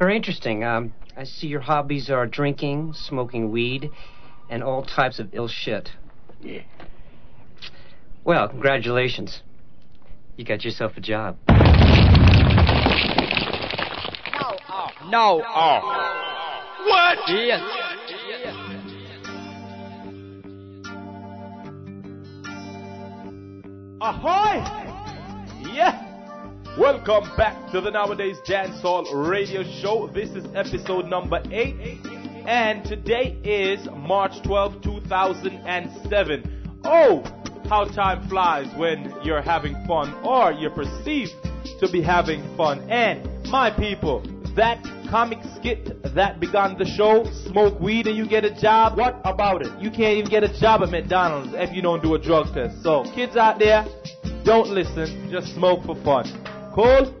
Very interesting. Um, I see your hobbies are drinking, smoking weed, and all types of ill shit. Yeah. Well, congratulations. You got yourself a job. No. Oh. What? Yes. Ahoy! Yeah! Welcome back to the Nowadayz Dancehall Radio Show. This is episode number 8. And today is March 12, 2007. Oh, how time flies when you're having fun or you're perceived to be having fun. And my people, that comic skit that began the show, smoke weed and you get a job, what about it? You can't even get a job at McDonald's if you don't do a drug test. So, kids out there, don't listen, just smoke for fun. Cool?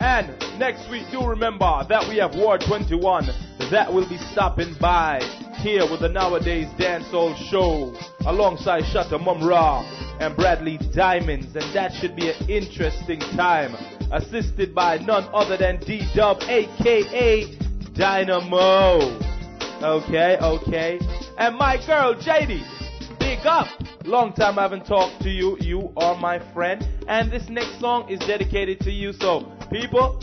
And next week, do remember that we have War 21 that will be stopping by here with the Nowadayz Dancehall Show alongside Shatta Mumra and Bradley Diamonds. And that should be an interesting time. Assisted by none other than D Dub, aka Dynamo. Okay, okay. And my girl, JD. Big up. Long time I haven't talked to you. You are my friend. And this next song is dedicated to you. So, people,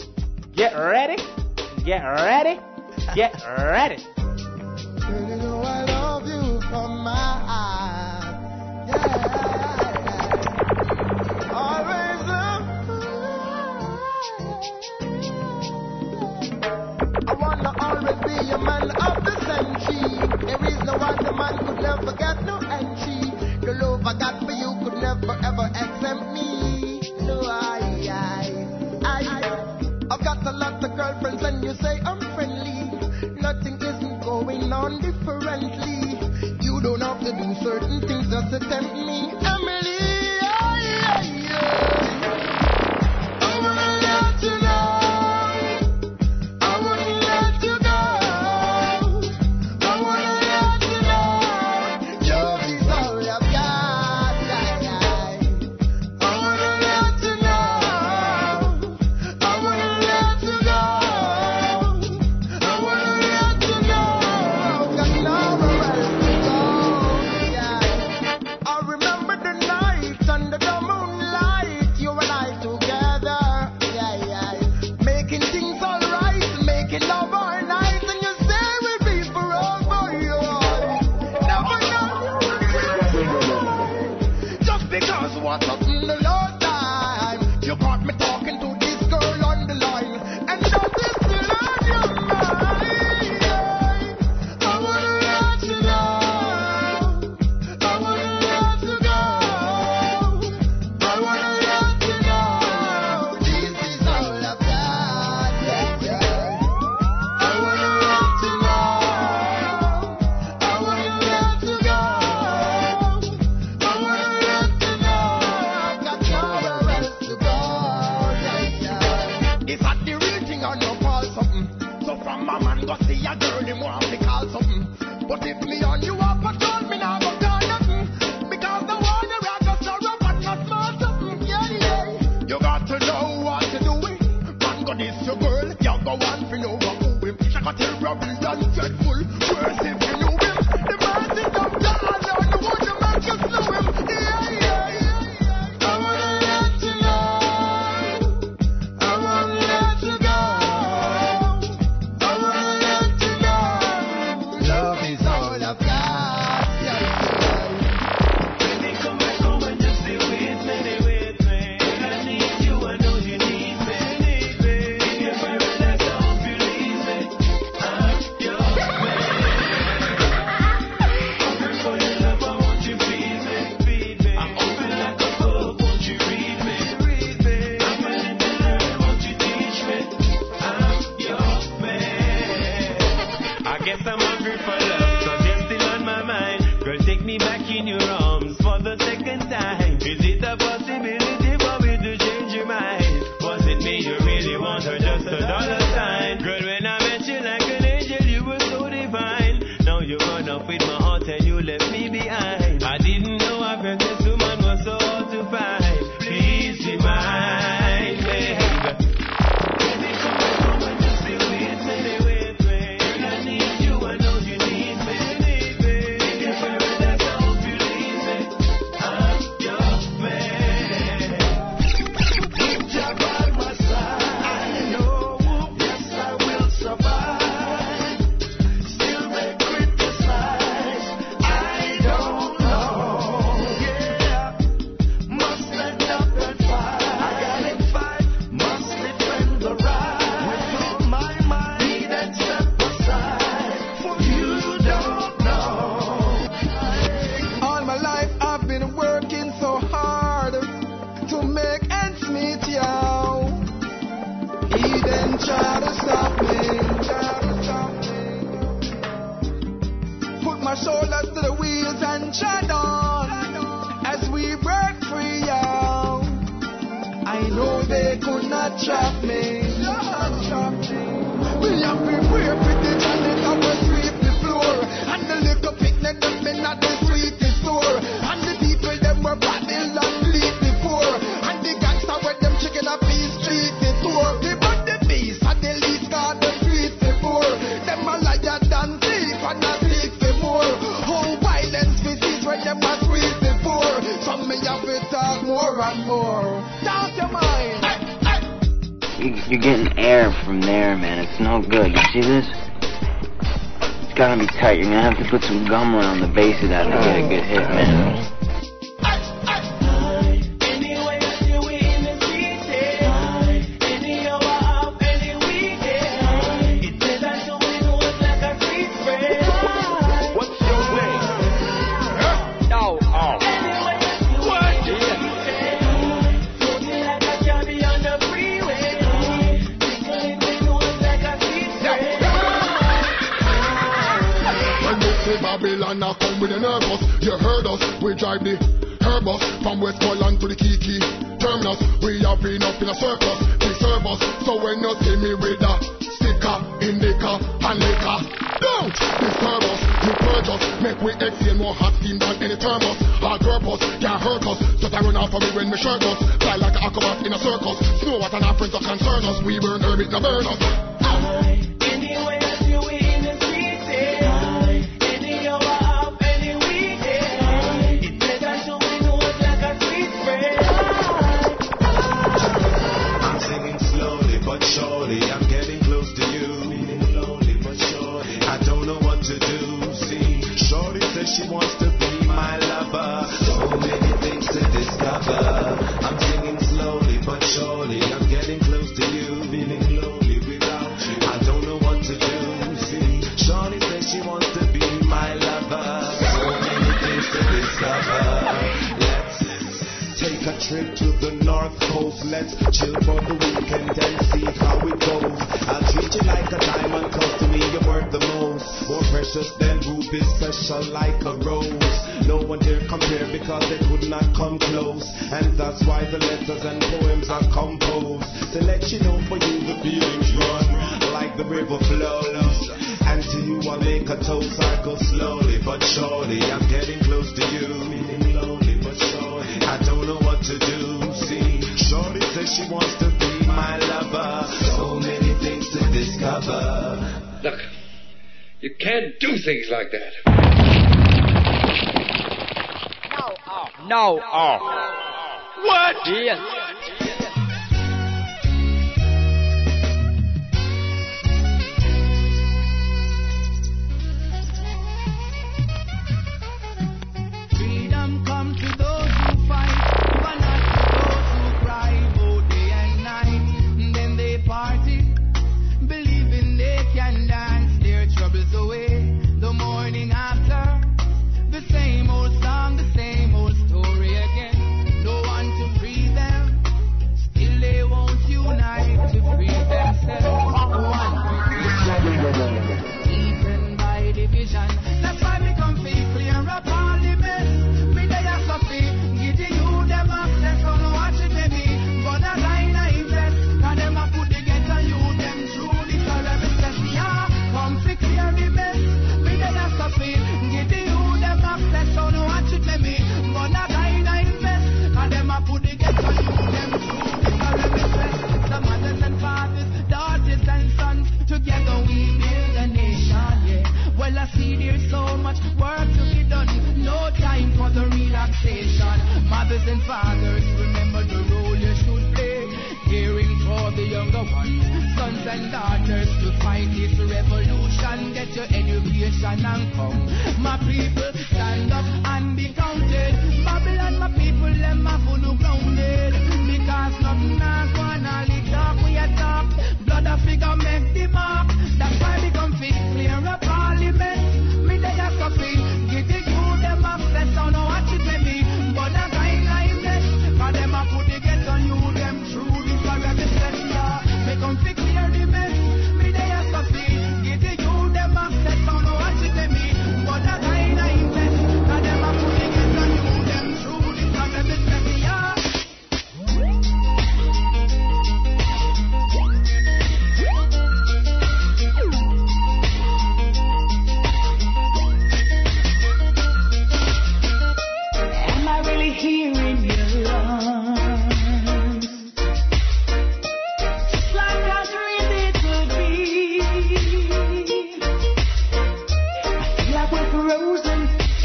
get ready. Get ready. Get ready. Be a man of the century. There is no man could never get no entry. The love I got for you could never ever exempt me. No, I, I, I, I've got a lot of girlfriends and you say I'm friendly. Nothing isn't going on differently. You don't have to do certain things just to tempt me, Emily. I wanna let you know. Who him. Shaka some gum on the base of that to get a good hit, man.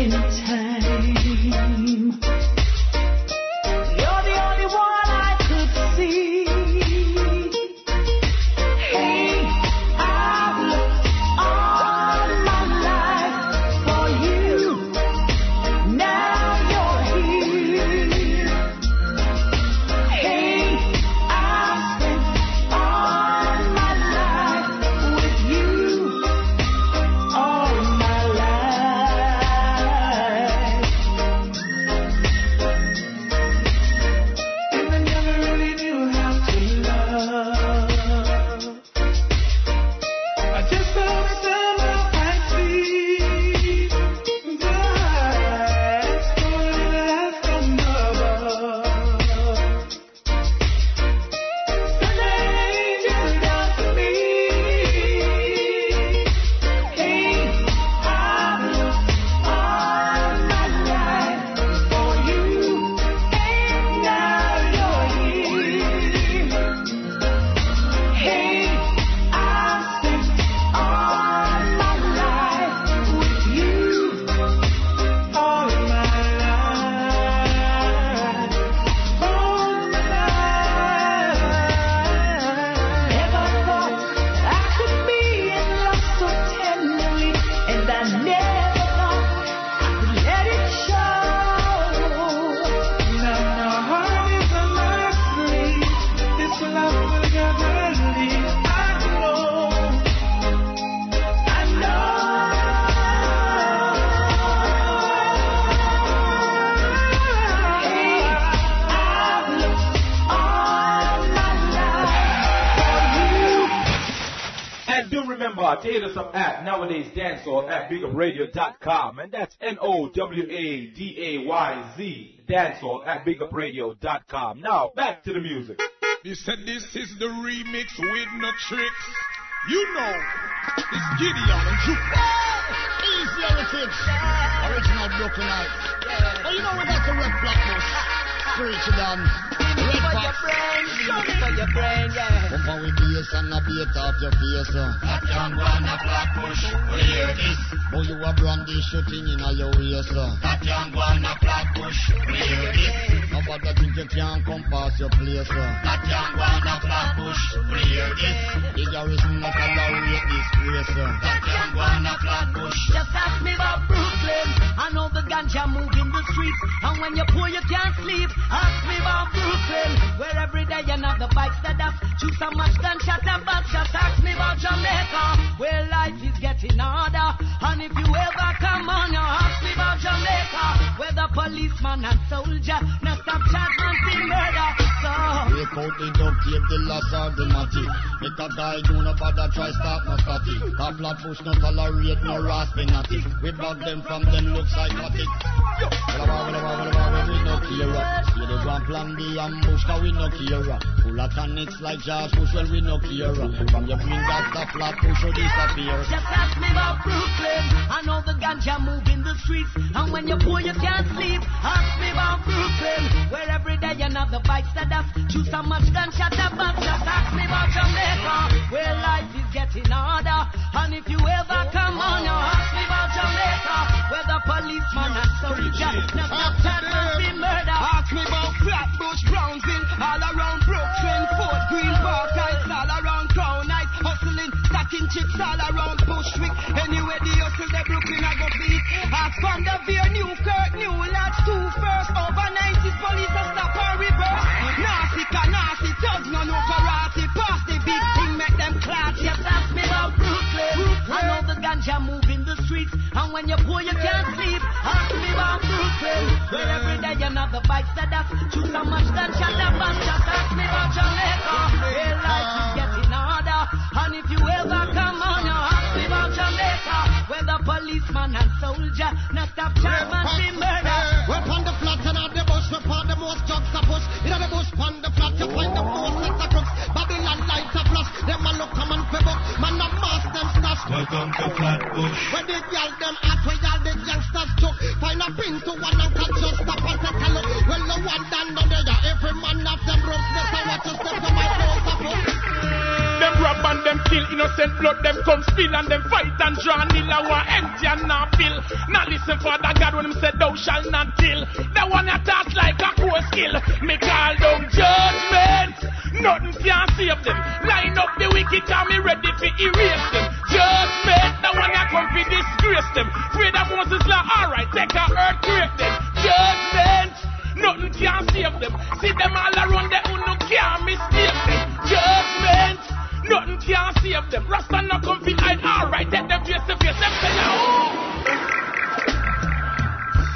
intense. bigupradio.com. And that's N-O-W-A-D-A-Y-Z. Dancehall at bigupradio.com. Now, back to the music. He said this is the remix with no tricks. You know, it's Gideon and Jukebox. Easy heritage. Original Brooklyn Heights. Oh, you know we got the red Flatbush. Preach it um. down. Red For your brain, for your brain, yeah. Bump on with bass and a beat off your face. Uh. That young one a Flatbush. We hear this. Oh, you a brandy shooting in a your waist. Uh. That young one a Flatbush. We hear this. Nobody think you can come past your place. Uh. That young one a Flatbush. We hear this. Big Harrison not tolerate this place. Uh. That young one a Flatbush. Just ask me about Brooklyn. I know the ganja move in the streets. And when you're poor, you can't sleep. Ask me about Brooklyn. Where every day another bike set up. Choose so much gunshot and back Just ask me about Jamaica. Where life is getting harder. And if you ever come on, you ask me about Jamaica. Where the policeman and soldier. Now stop chat man murder. Break out the duct tape, the loss or the matty. Make a guy do no bother try stop no statty. Top Flatbush no tolerate no raspy natty. We bag them from them look psychotic. We no care. See the one plan B ambush cause we no care. Full of tonics like Josh Bush well we no care. From your green got the Flatbush will disappear. Just ask me about Brooklyn. I know the ganja move in the streets. And when you're poor, you can't sleep. Ask me about Brooklyn. Where every day another bike up. Choose so much gunshot and back. Just ask me about Jamaica. Where life is getting harder. And if you ever come on, you ask me about Jamaica. Where the policeman and soldier. Now stop and see murder. Ask me about Flatbush, Brownsville, all around Brooklyn, Fort Greene, Park Heights, all around Crown Heights, hustling, stacking chips all around Bushwick. Anyway, the hustle, the Brooklyn, I go beat. Ask Vanderveer, Newkirk, no no karate, pass the big thing, make them class. Just ask me about Brooklyn. I know the ganja move in the streets. And when you're poor, you can't sleep. Ask me about Brooklyn. Where every day another bike set up. Choose so much gunshot and back. Just ask me about Jamaica. Where life is getting harder. And if you ever come on, you ask me about Jamaica. Where the policeman and soldier. Now stop chat man them a look come and fi book. Man a mask them stash. Welcome to Flatbush. When the girl them hot, when all the youngsters took. Find a pin to one and catch just stop and take a look. Well, the one done down there, every man of them ropes. That's how what you step to my clothes a book. Them rob and them kill innocent blood, them come spill and them fight and draw nil. I want empty and not fill. Now listen for the God when him said thou shall not kill. The one that talks like a cool skill. Me call down judgment. Nothing can save them. Line up the wicked and me ready for erase them. Judgment. The one that come for disgrace them. Afraid of Moses law. Alright, take a earthquake them. Judgment. Nothing can save them. See them all around there who no can't mistake them. Judgment. Nothing can save them. Rasta no come fi hide. Alright, take them face to face. Them say, oh.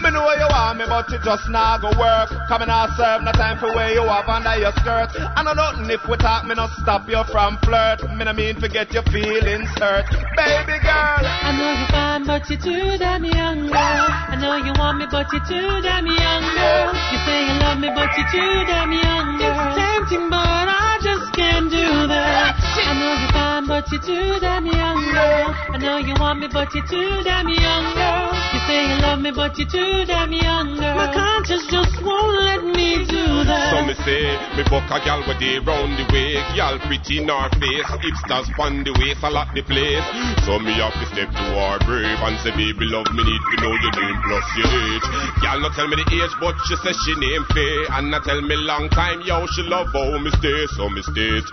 Me know you want me, but you just not go work. Coming out serve, no time for where you have under your skirt. I know nothing if we talk, me not stop you from flirt. Me no mean forget your feelings hurt, baby girl. I know you're fine, but you're too damn young, girl. I know you want me, but you're too damn young, girl. You say you love me, but you're too damn young, girl. It's tempting, but I just can't do that. I know you're fine, but you're too damn young, girl. I know you want me, but you're too damn young, girl. You say you love me, but you're too damn young, girl. My conscience just won't let me do that. So me say, me book a gal with they round the way, gal pretty in her face, hipsters pon the waist, I lock the place. So me have to step to her brave and say, baby love, me need to know your name plus your age. Gal not tell me the age, but she say she name Faye, and not tell me long time, yo, she love how me stay, so me state.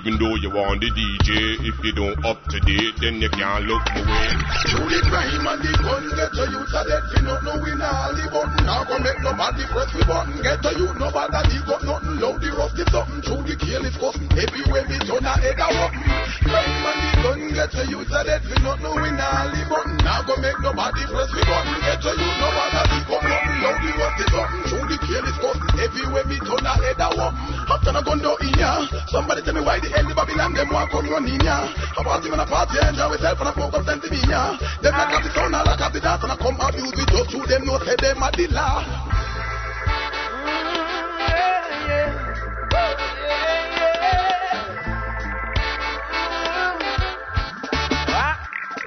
Even though you want the DJ, if you don't up to date, then you can't look my way. Through the crime and the gun, get to you to dead, fi not know we nah the button. Now go make nobody press the button. Get to you, nobody dig up nothing. Loud the rusty something. Through the kill is cutting. Everywhere we turn a head a weapon. Crime and the gun, get get to you to dead fi nothing we nah leave button. Now go make nobody press we button. Get to you no bother leave up nothing. Loud the what is something. Through the careless cost everywhere me turn a head a walk. After I gun down in ya. Somebody tell me why the hell the Babylon them want come run in ya. A party when a party enjoy myself and I fuck up sent to me ya. Them not have the sound, I have the dance and I come abuse it just through them no say them a the law.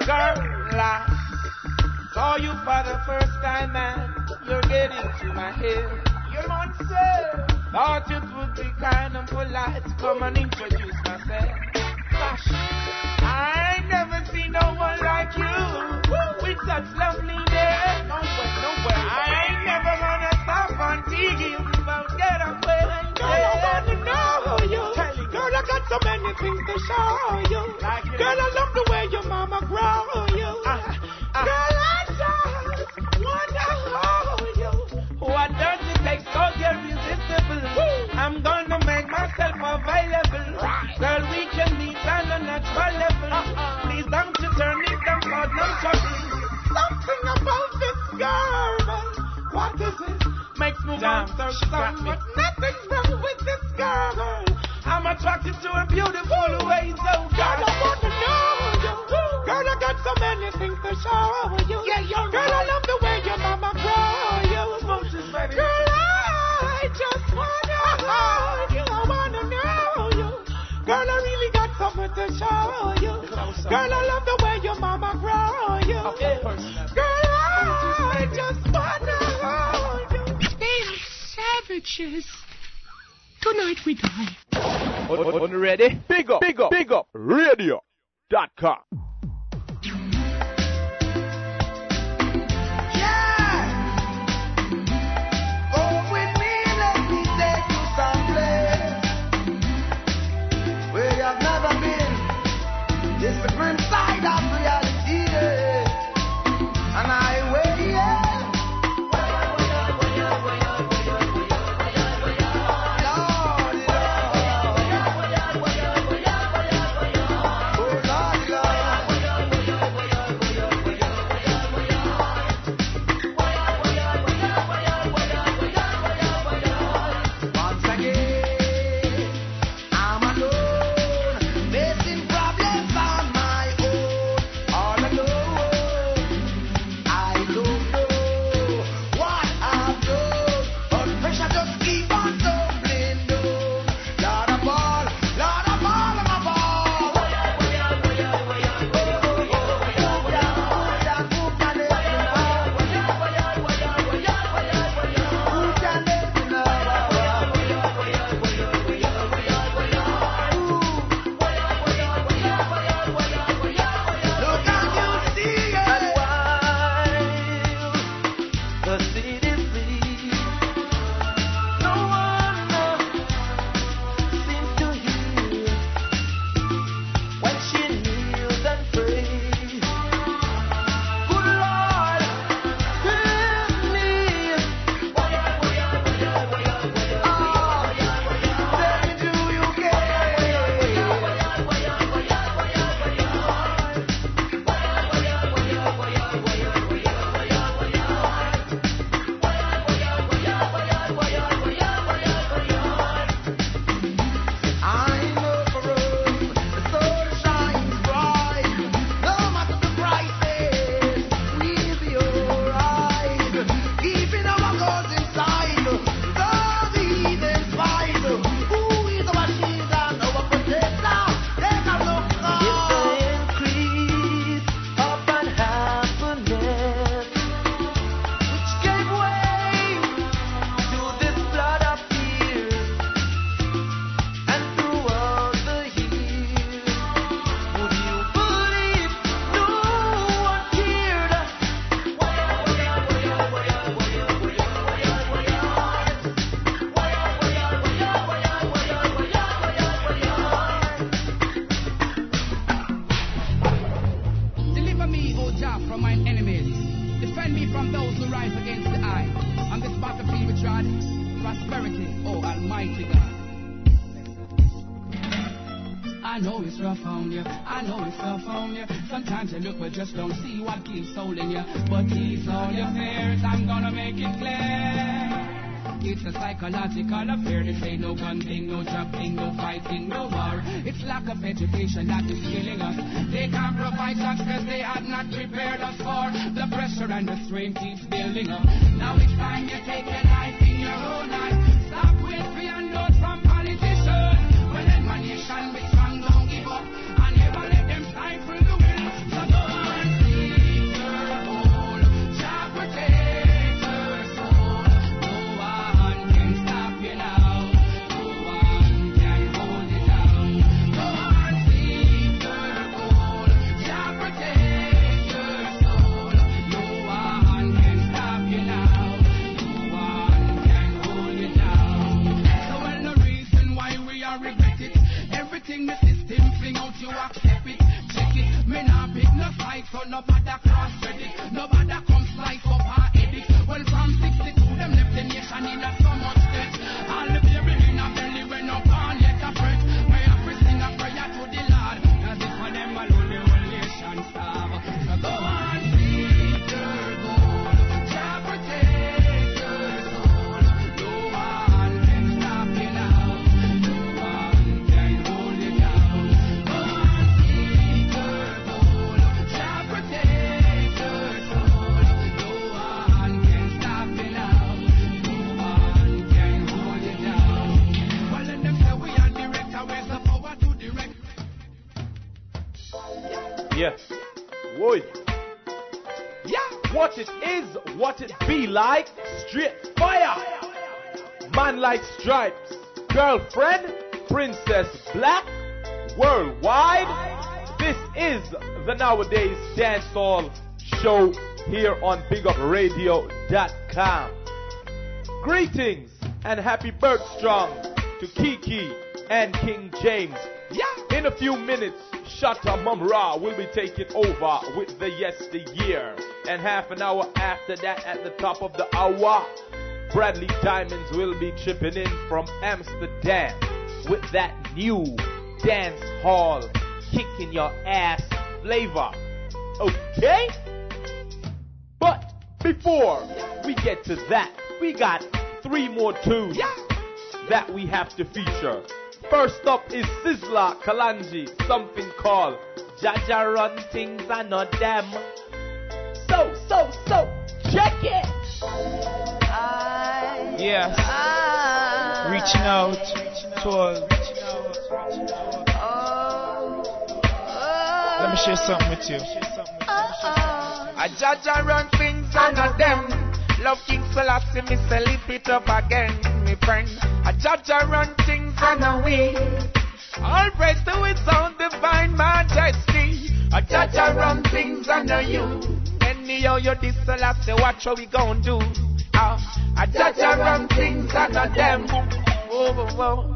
Girl, I saw you for the first time, man. You're getting to my head. You're the one. Thought it would be kind and polite to come and introduce myself. Gosh, I ain't never seen no one like you with such loveliness. Things to show you. Girl, I love the way your mama grow you. Ah, ah. Girl, I just wanna hold you. What does it take so irresistible? I'm gonna make myself available. Girl, we can meet on a natural level. Please don't you turn it down for no trouble. Something about this girl. What is it? Makes me want her so much. Nothing's wrong with this girl. I'm attracted to her beautiful ways, oh girl. I wanna know you. Girl, I got so many things to show you. Yeah, you're Girl, I love the way your mama grow you. Girl, I just wanna hold you. I wanna know you. Girl, I really got something to show you. Girl, I love the way your mama grow you. Girl, I just wanna hold you. They are savages. Tonight we die. On, on, on ready? Big up, big up, big up, radio.com. just don't see what keeps holding you. But these all your fears, I'm gonna make it clear. It's a psychological affair. This ain't no gun thing, no drug thing, no fighting, no war. It's lack of education that is killing us. They can't provide success they have not prepared us for. The pressure and the strain keeps building up. Now it's time you take your life in your own hands. No nobody What it is, what it be like, straight fire. Man like stripes, girlfriend, princess black, worldwide. This is the nowadays dancehall show here on BigUpRadio.com. Greetings and happy Bergstrom to Kiki and King James. Yeah. In a few minutes, Shatta Mumra will be taking over with the yesteryear. And half an hour after that, at the top of the hour, Bradley Diamonds will be chipping in from Amsterdam with that new dance hall kicking your ass flavor. Okay? But before we get to that, we got three more tunes that we have to feature. First up is Sizzla Kalonji, something called Jah Jah Run Things Are Not Them. So, so, so, check it! Yes. Reaching out to all. Let me share something with you. A judge and run things and of them. Love King Selassie, me say lift it up again, me friend. A judge and run things and a we. All praise to his own divine majesty. A judge and run things and a you. Anyhow you this Selassie, watch what we gon' do. Ah, a judge and run things and a them. Oh, oh, oh.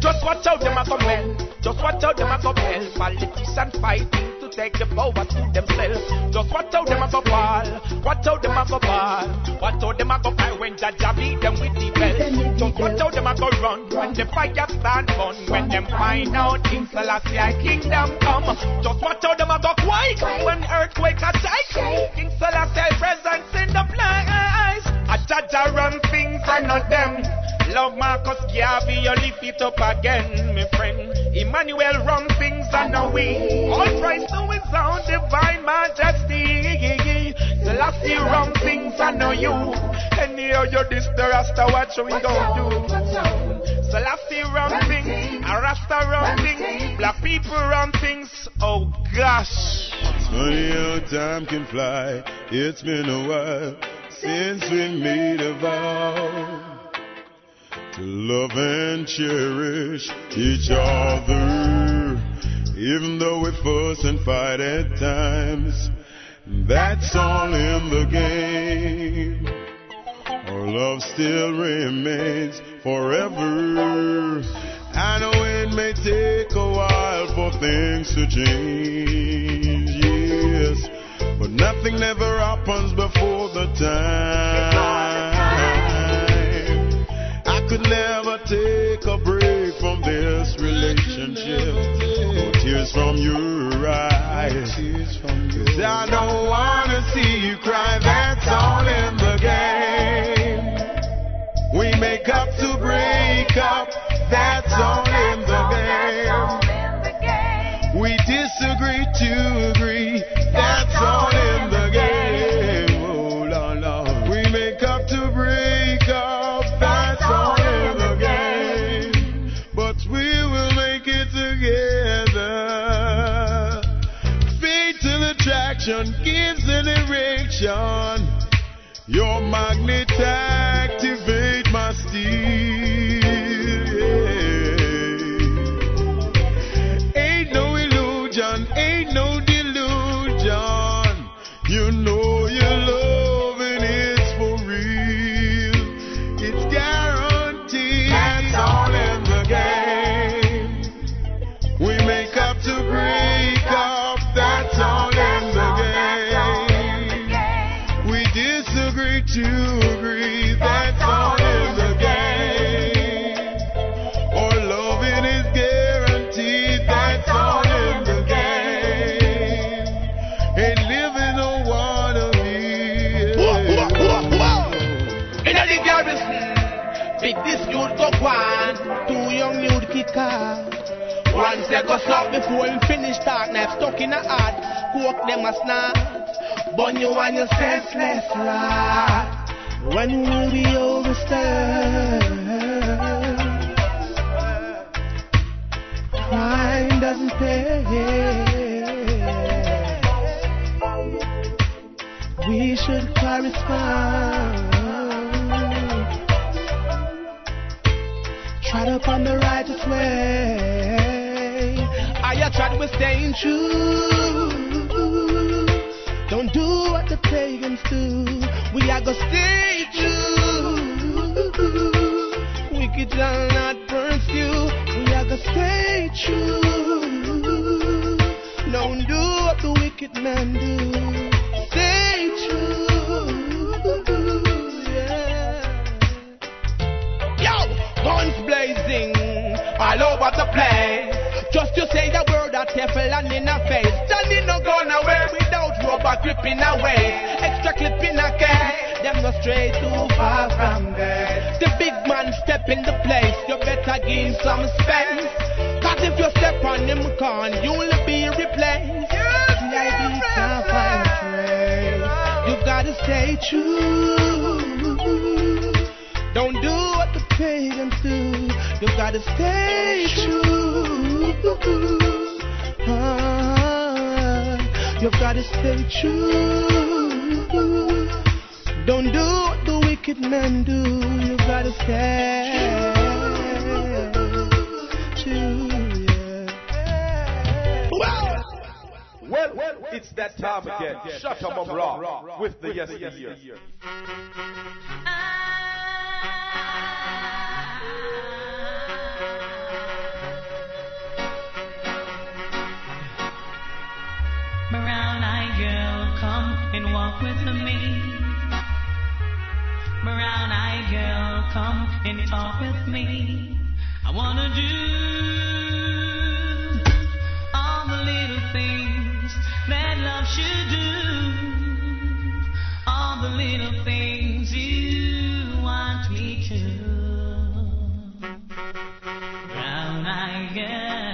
Just watch out them a come. Just watch out them a come. Politicians fighting take the power to themselves. Just watch out them a go fall. Watch out them a go ball. Watch out them a go cry when Jah Jah beat them with the bell. Just watch out them a go run when the fire stand fun. When them find out King Selassie kingdom come. Just watch out them a go quake when earthquake a shake. King Selassie presence in the place. A Jah Jah run things and not them. Love Marcus Garvey, you lift it up again, my friend. Emmanuel run things and a we. All praise to his own divine majesty. Selassie run things and know you. Anyhow you this the Rasta, what we gon' do. Selassie run things, a Rasta run things, black people run things. Oh gosh. It's funny how time can fly. It's been a while since we made a vow to love and cherish each other. Even though we fuss and fight at times, that's all in the game. Our love still remains forever. I know it may take a while for things to change, yes, but nothing never happens before the time never take a break from this relationship. No tears from your eyes. Cause I don't wanna see you cry. Go stop before him finish talk. Knife stuck in the heart. Cook them a snap. Burn you and your senseless rat. When will be overstirred? Crime doesn't pay. We should correspond. Tread upon the righteous way. I ya tried with staying true. Don't do what the pagans do. We are gonna stay true. Wicked shall not pursue. We are gonna stay true. Don't do what the wicked man do. Stay true. Yeah. Yo, guns blazing all over the place. Just to say that careful and in a face. Standing no gone away without rubber gripping away. Extra clip in a case. Them no stray too far from there. The big man step in the place. You better give some space. Cause if you step on him, con, you'll be replaced. The ID can't find. You gotta stay true. Don't do what the pagans do. You gotta stay true. Ah, you gotta stay true. Don't do what the wicked men do. You've gotta stay true. Yeah. Well, well, well, it's that time again. Shut up, Rock, with the yesteryear. Brown eyed girl, come and walk with me. Brown eyed girl, come and talk with me. I wanna do all the little things that love should do. All the little things you want me to. Brown eyed girl.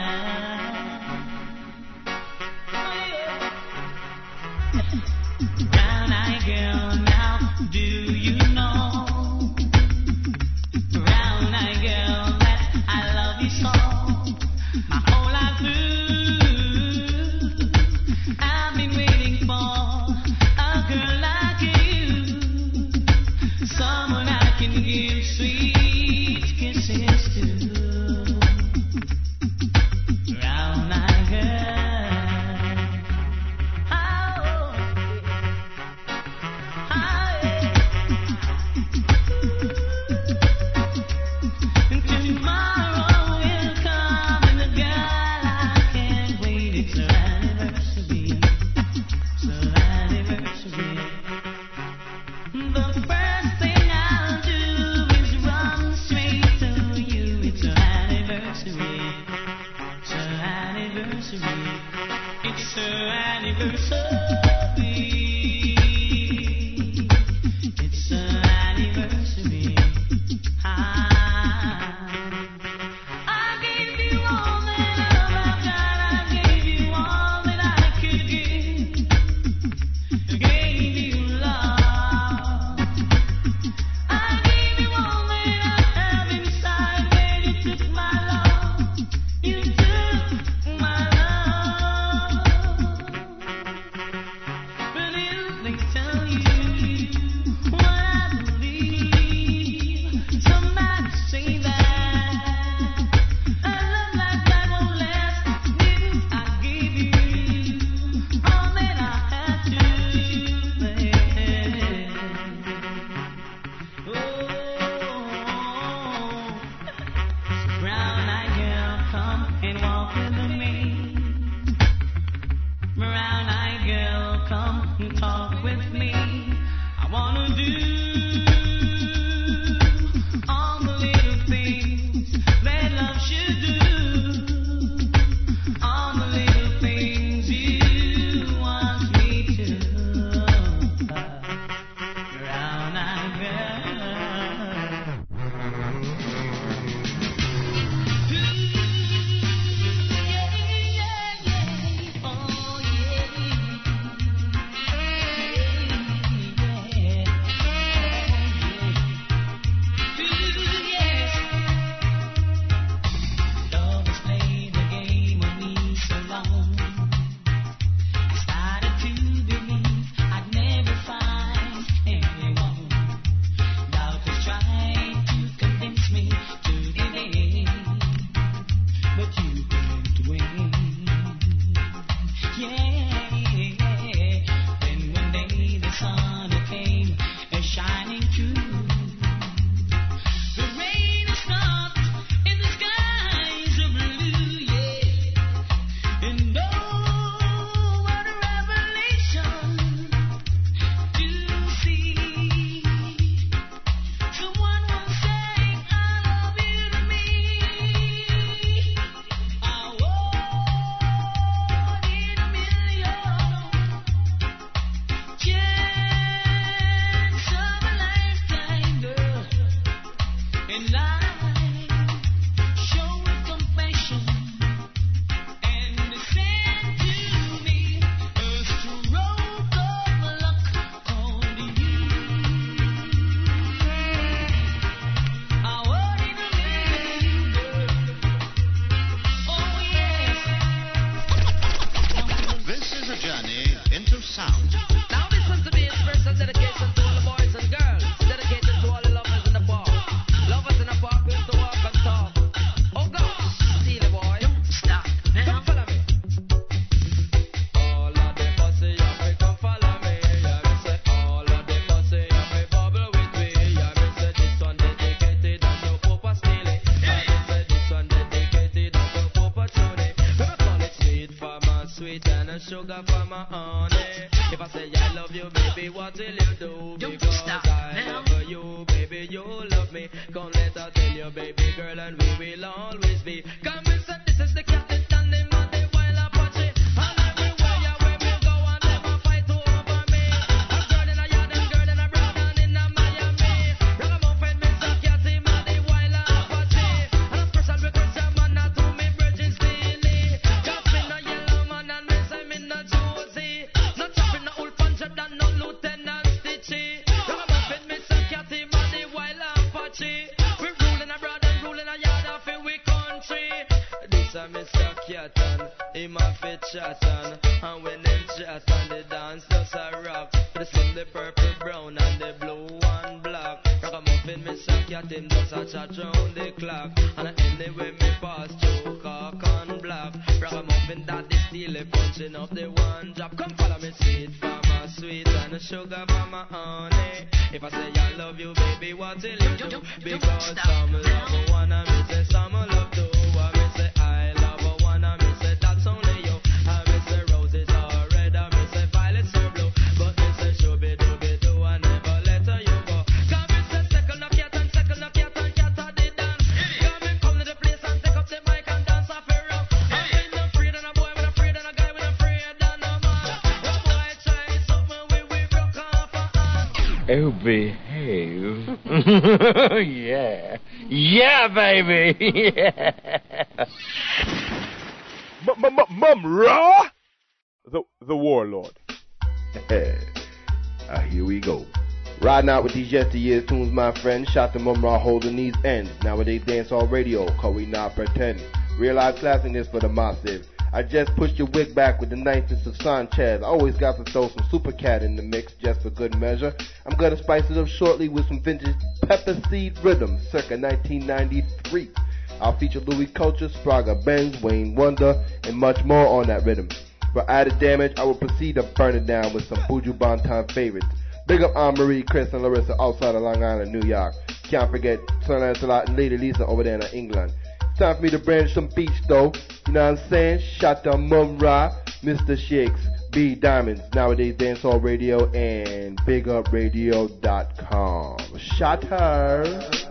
Oh, behave. yeah. Yeah, baby. Yeah. Mum Ra, the the warlord. Ah, here we go. Riding out with these yesteryear tunes, my friend. Shot the mum raw holding these ends. Nowadayz dancehall radio, cause we not pretend. Real life classiness for the massive. I just pushed your wig back with the nineteenth of Sanchez. I always got to throw some super cat in the mix just for good measure. I'm gonna spice it up shortly with some vintage pepper seed rhythm, circa 1993. I'll feature Louie Culture, Spragga Benz, Wayne Wonder, and much more on that rhythm. For added damage, I will proceed to burn it down with some Buju Banton favorites. Big up Anne Marie, Chris, and Larissa outside of Long Island, New York. Can't forget Son Lancelot and Lady Lisa over there in England. Time for me to branch some beats though. You know what I'm saying? Shot down Mum Ra, Mr. Shakes, B Diamonds, Nowadayz dancehall radio and bigupradio.com. Shot her.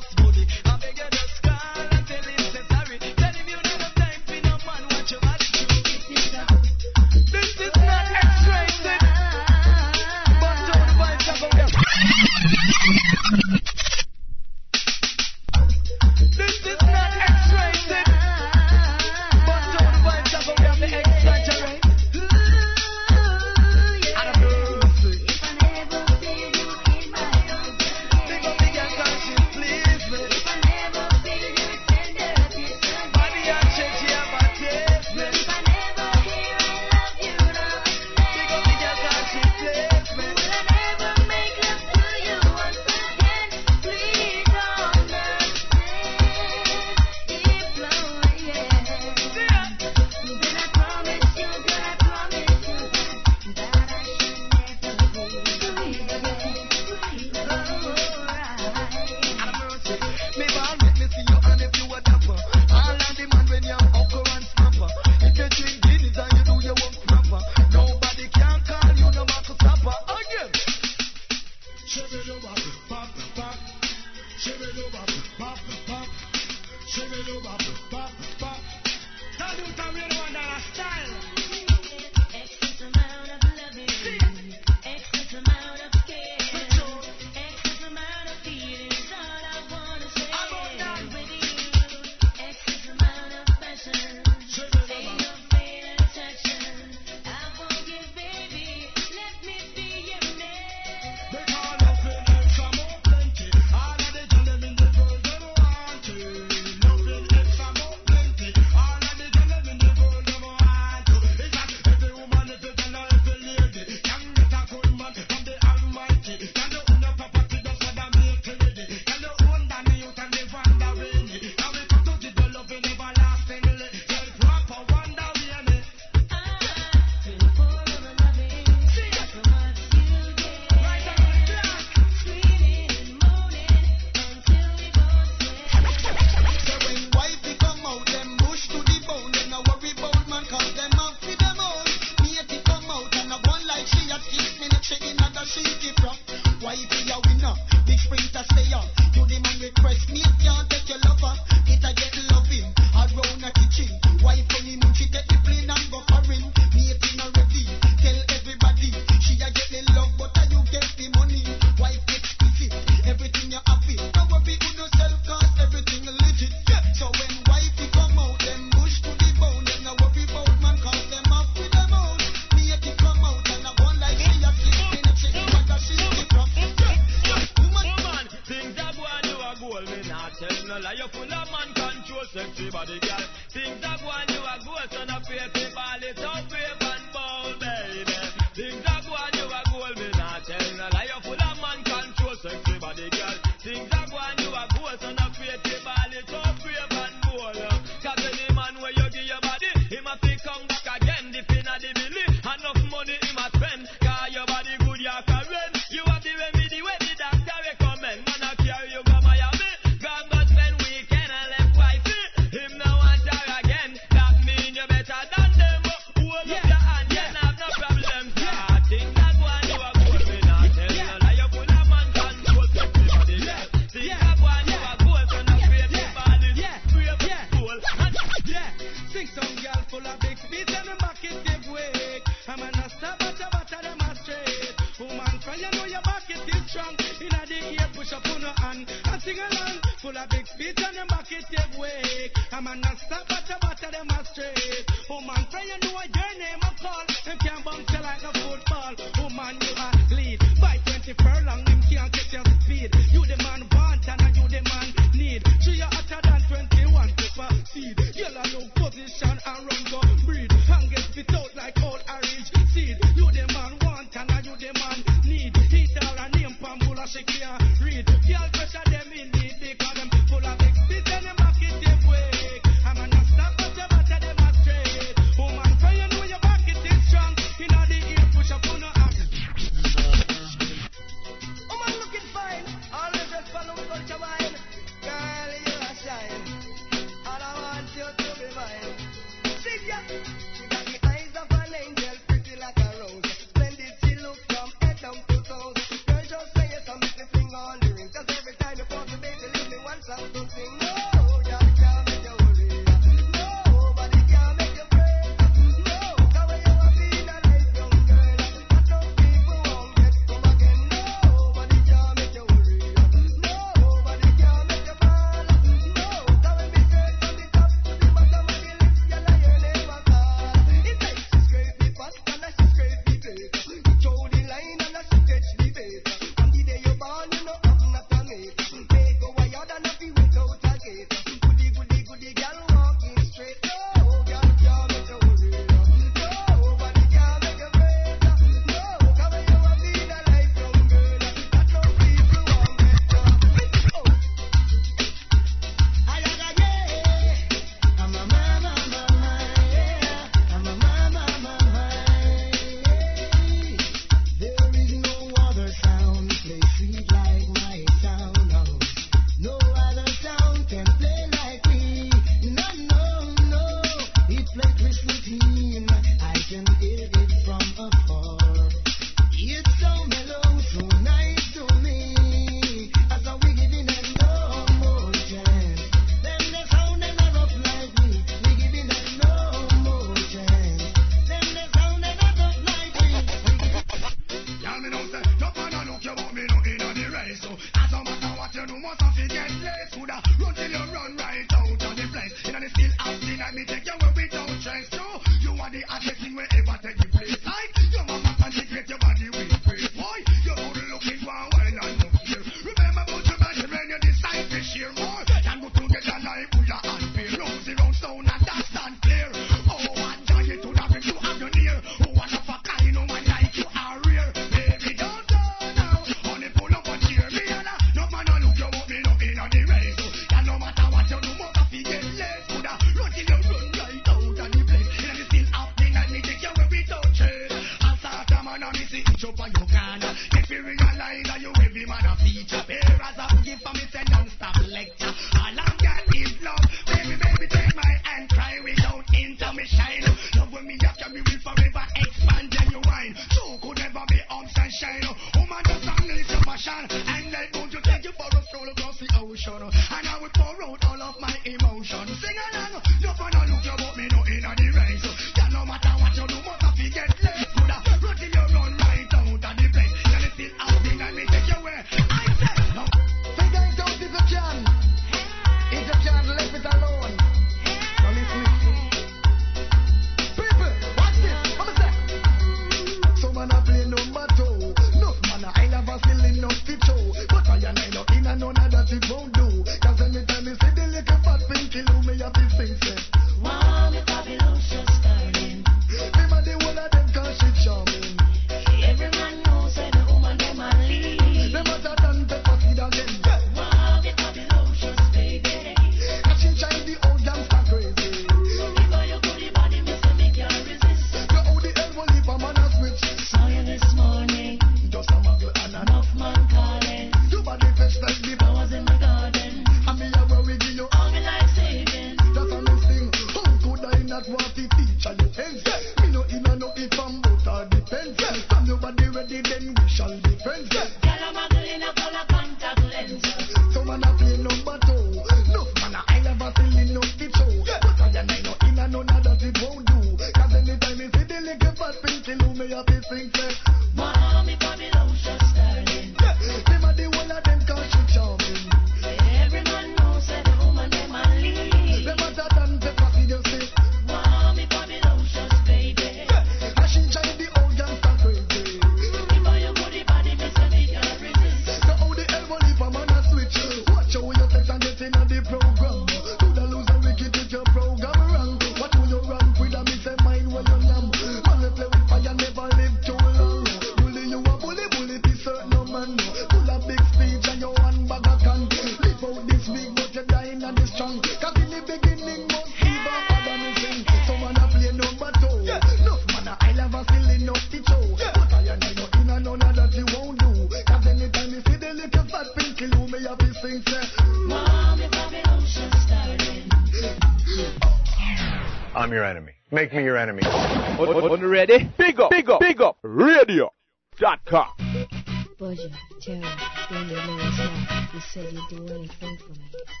Do anything for me.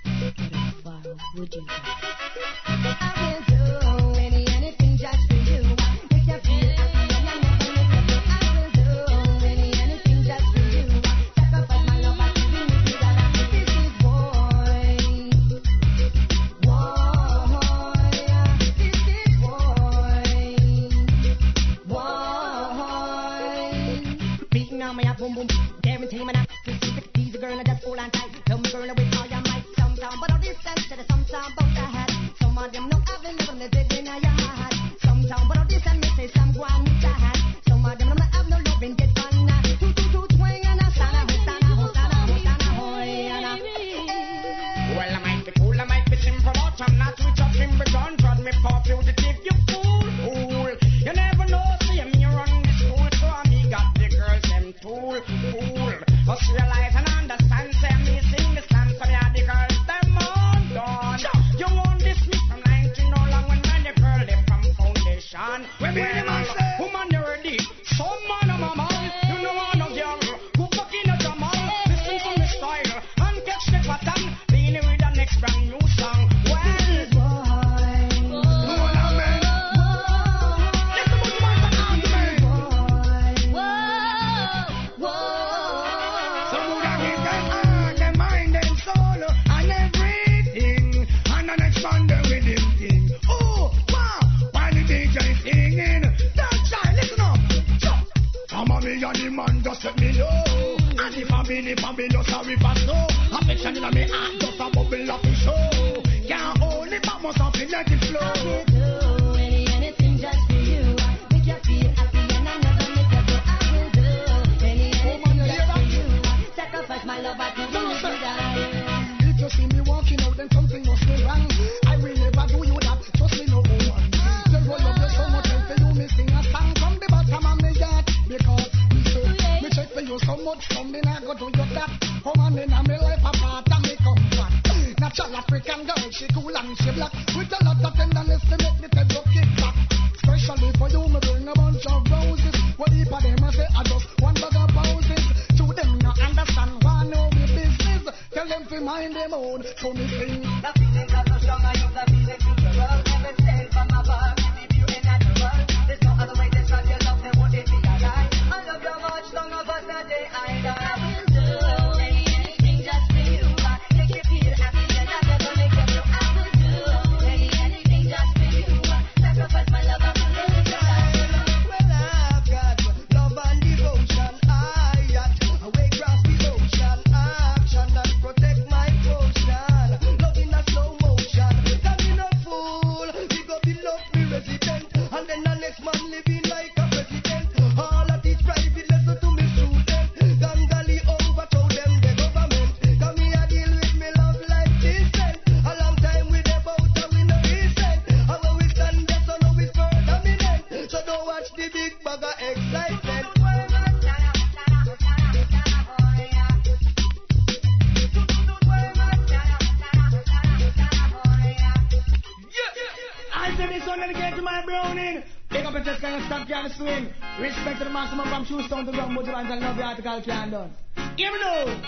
Can done. Give me no.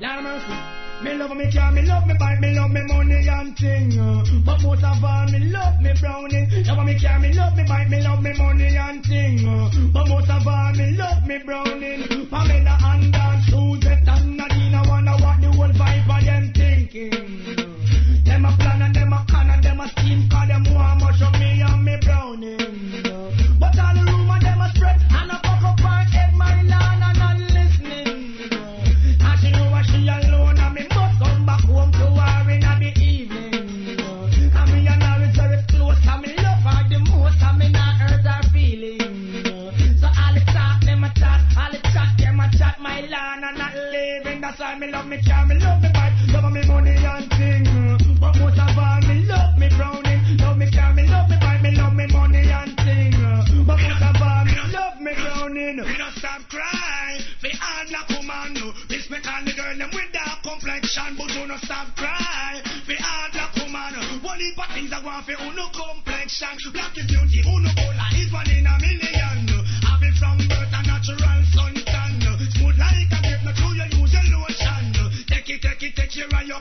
Lord mercy. Me love me car, me love me bike, me love me money and thing. uh. But most of all, me love me browning. Love me car, me love me bike, me love me money and thing. uh. But most of all, me love me browning. Pamela and Dan, Suzette and Nadine, I wonder what the whole vibe of them thinking. Them a plan and them a con and them a scheme, me love me me bike, love me money me me me me me me me me me. Me don't stop crying, fi all black woman. no. Respect all the girl them with dark complexion, but do not stop crying. Fi all black woman. One heap of things I want fi uno complexion. Black is beauty, uno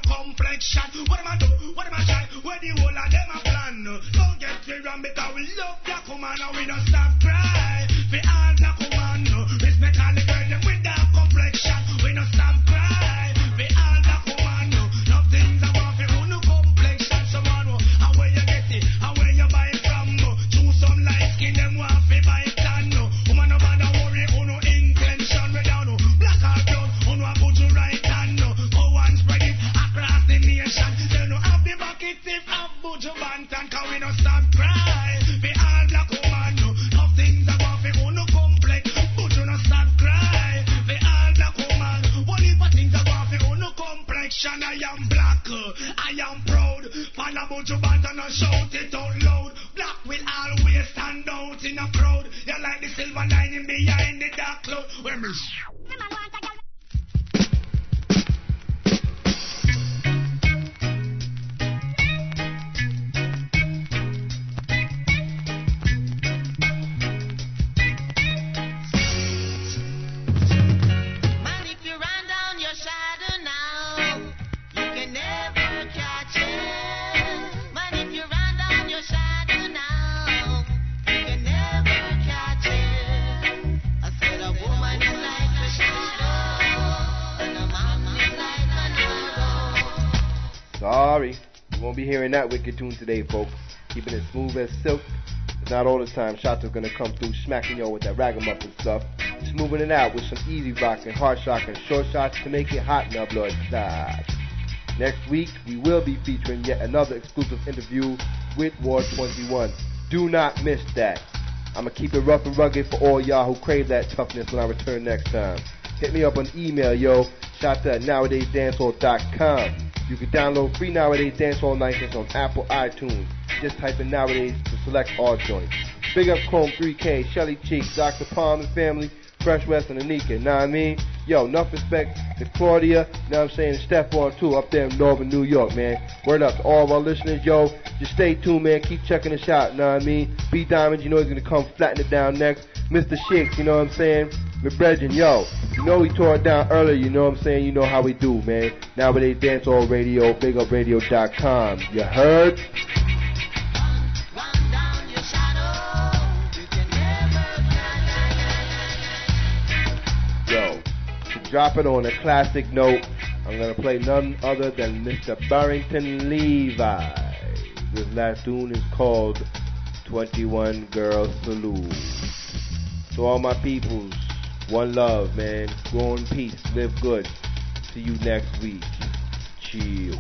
your complexion. What am I do? What am I try? Where the whole of them a plan? Don't get me wrong because we love black woman and we don't stop cry. Dark won't be hearing that wicked tune today, folks. Keeping it smooth as silk. It's not all the time. Shots are gonna come through smacking y'all with that ragamuffin stuff. Smoothing it out with some easy rock and hard shock and short shots to make it hot in our blood. Next week, we will be featuring yet another exclusive interview with War 21. Do not miss that. I'm gonna keep it rough and rugged for all y'all who crave that toughness when I return next time. Hit me up on email, yo. Shot at nowadayzdancehall.com. You can download free Nowadayz Dancehall License on Apple iTunes. Just type in Nowadayz to select all joints. Big up Chrome 3K, Shelly Cheeks, Dr. Palm and family, Fresh West and Anika, know what I mean? Yo, enough respect to Claudia, know what I'm saying, Stephon too, up there in Northern New York, man. Word up to all of our listeners, yo. Just stay tuned, man. Keep checking us out, know what I mean? B Diamond, you know he's gonna come flatten it down next. Mr. Shakes, you know what I'm saying? McBredgen, yo, you know we tore it down earlier, you know what I'm saying? You know how we do, man. Nowadayz, Dancehall Radio, BigUpRadio.com. You heard? Yo, to drop it on a classic note, I'm gonna play none other than Mr. Barrington Levy. This last tune is called 21 Girls Salute. To all my peoples, one love, man. Go in peace, live good. See you next week. Chill.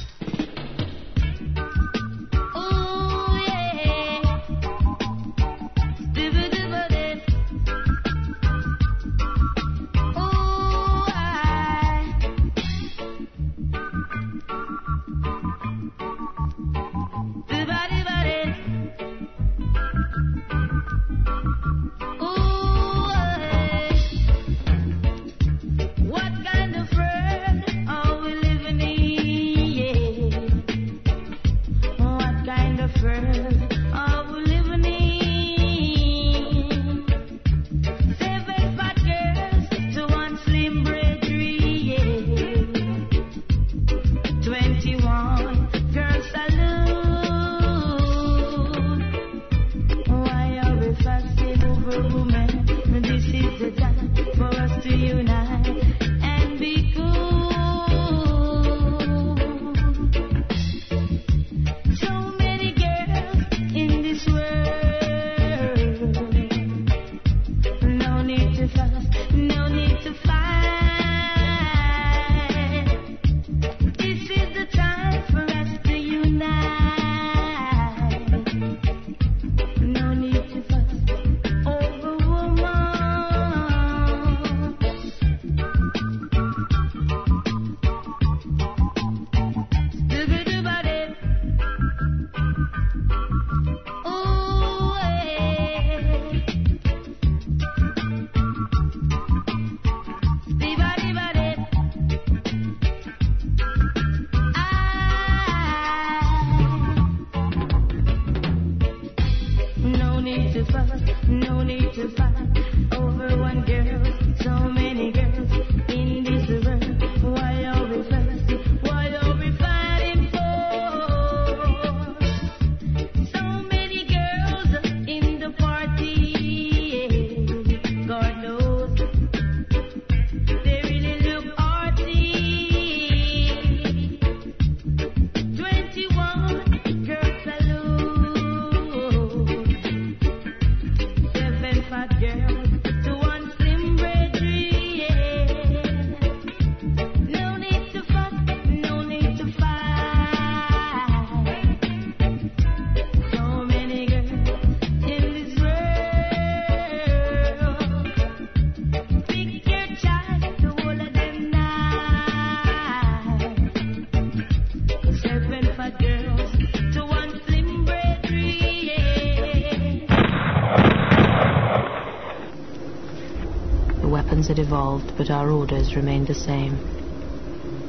Evolved, but our orders remained the same.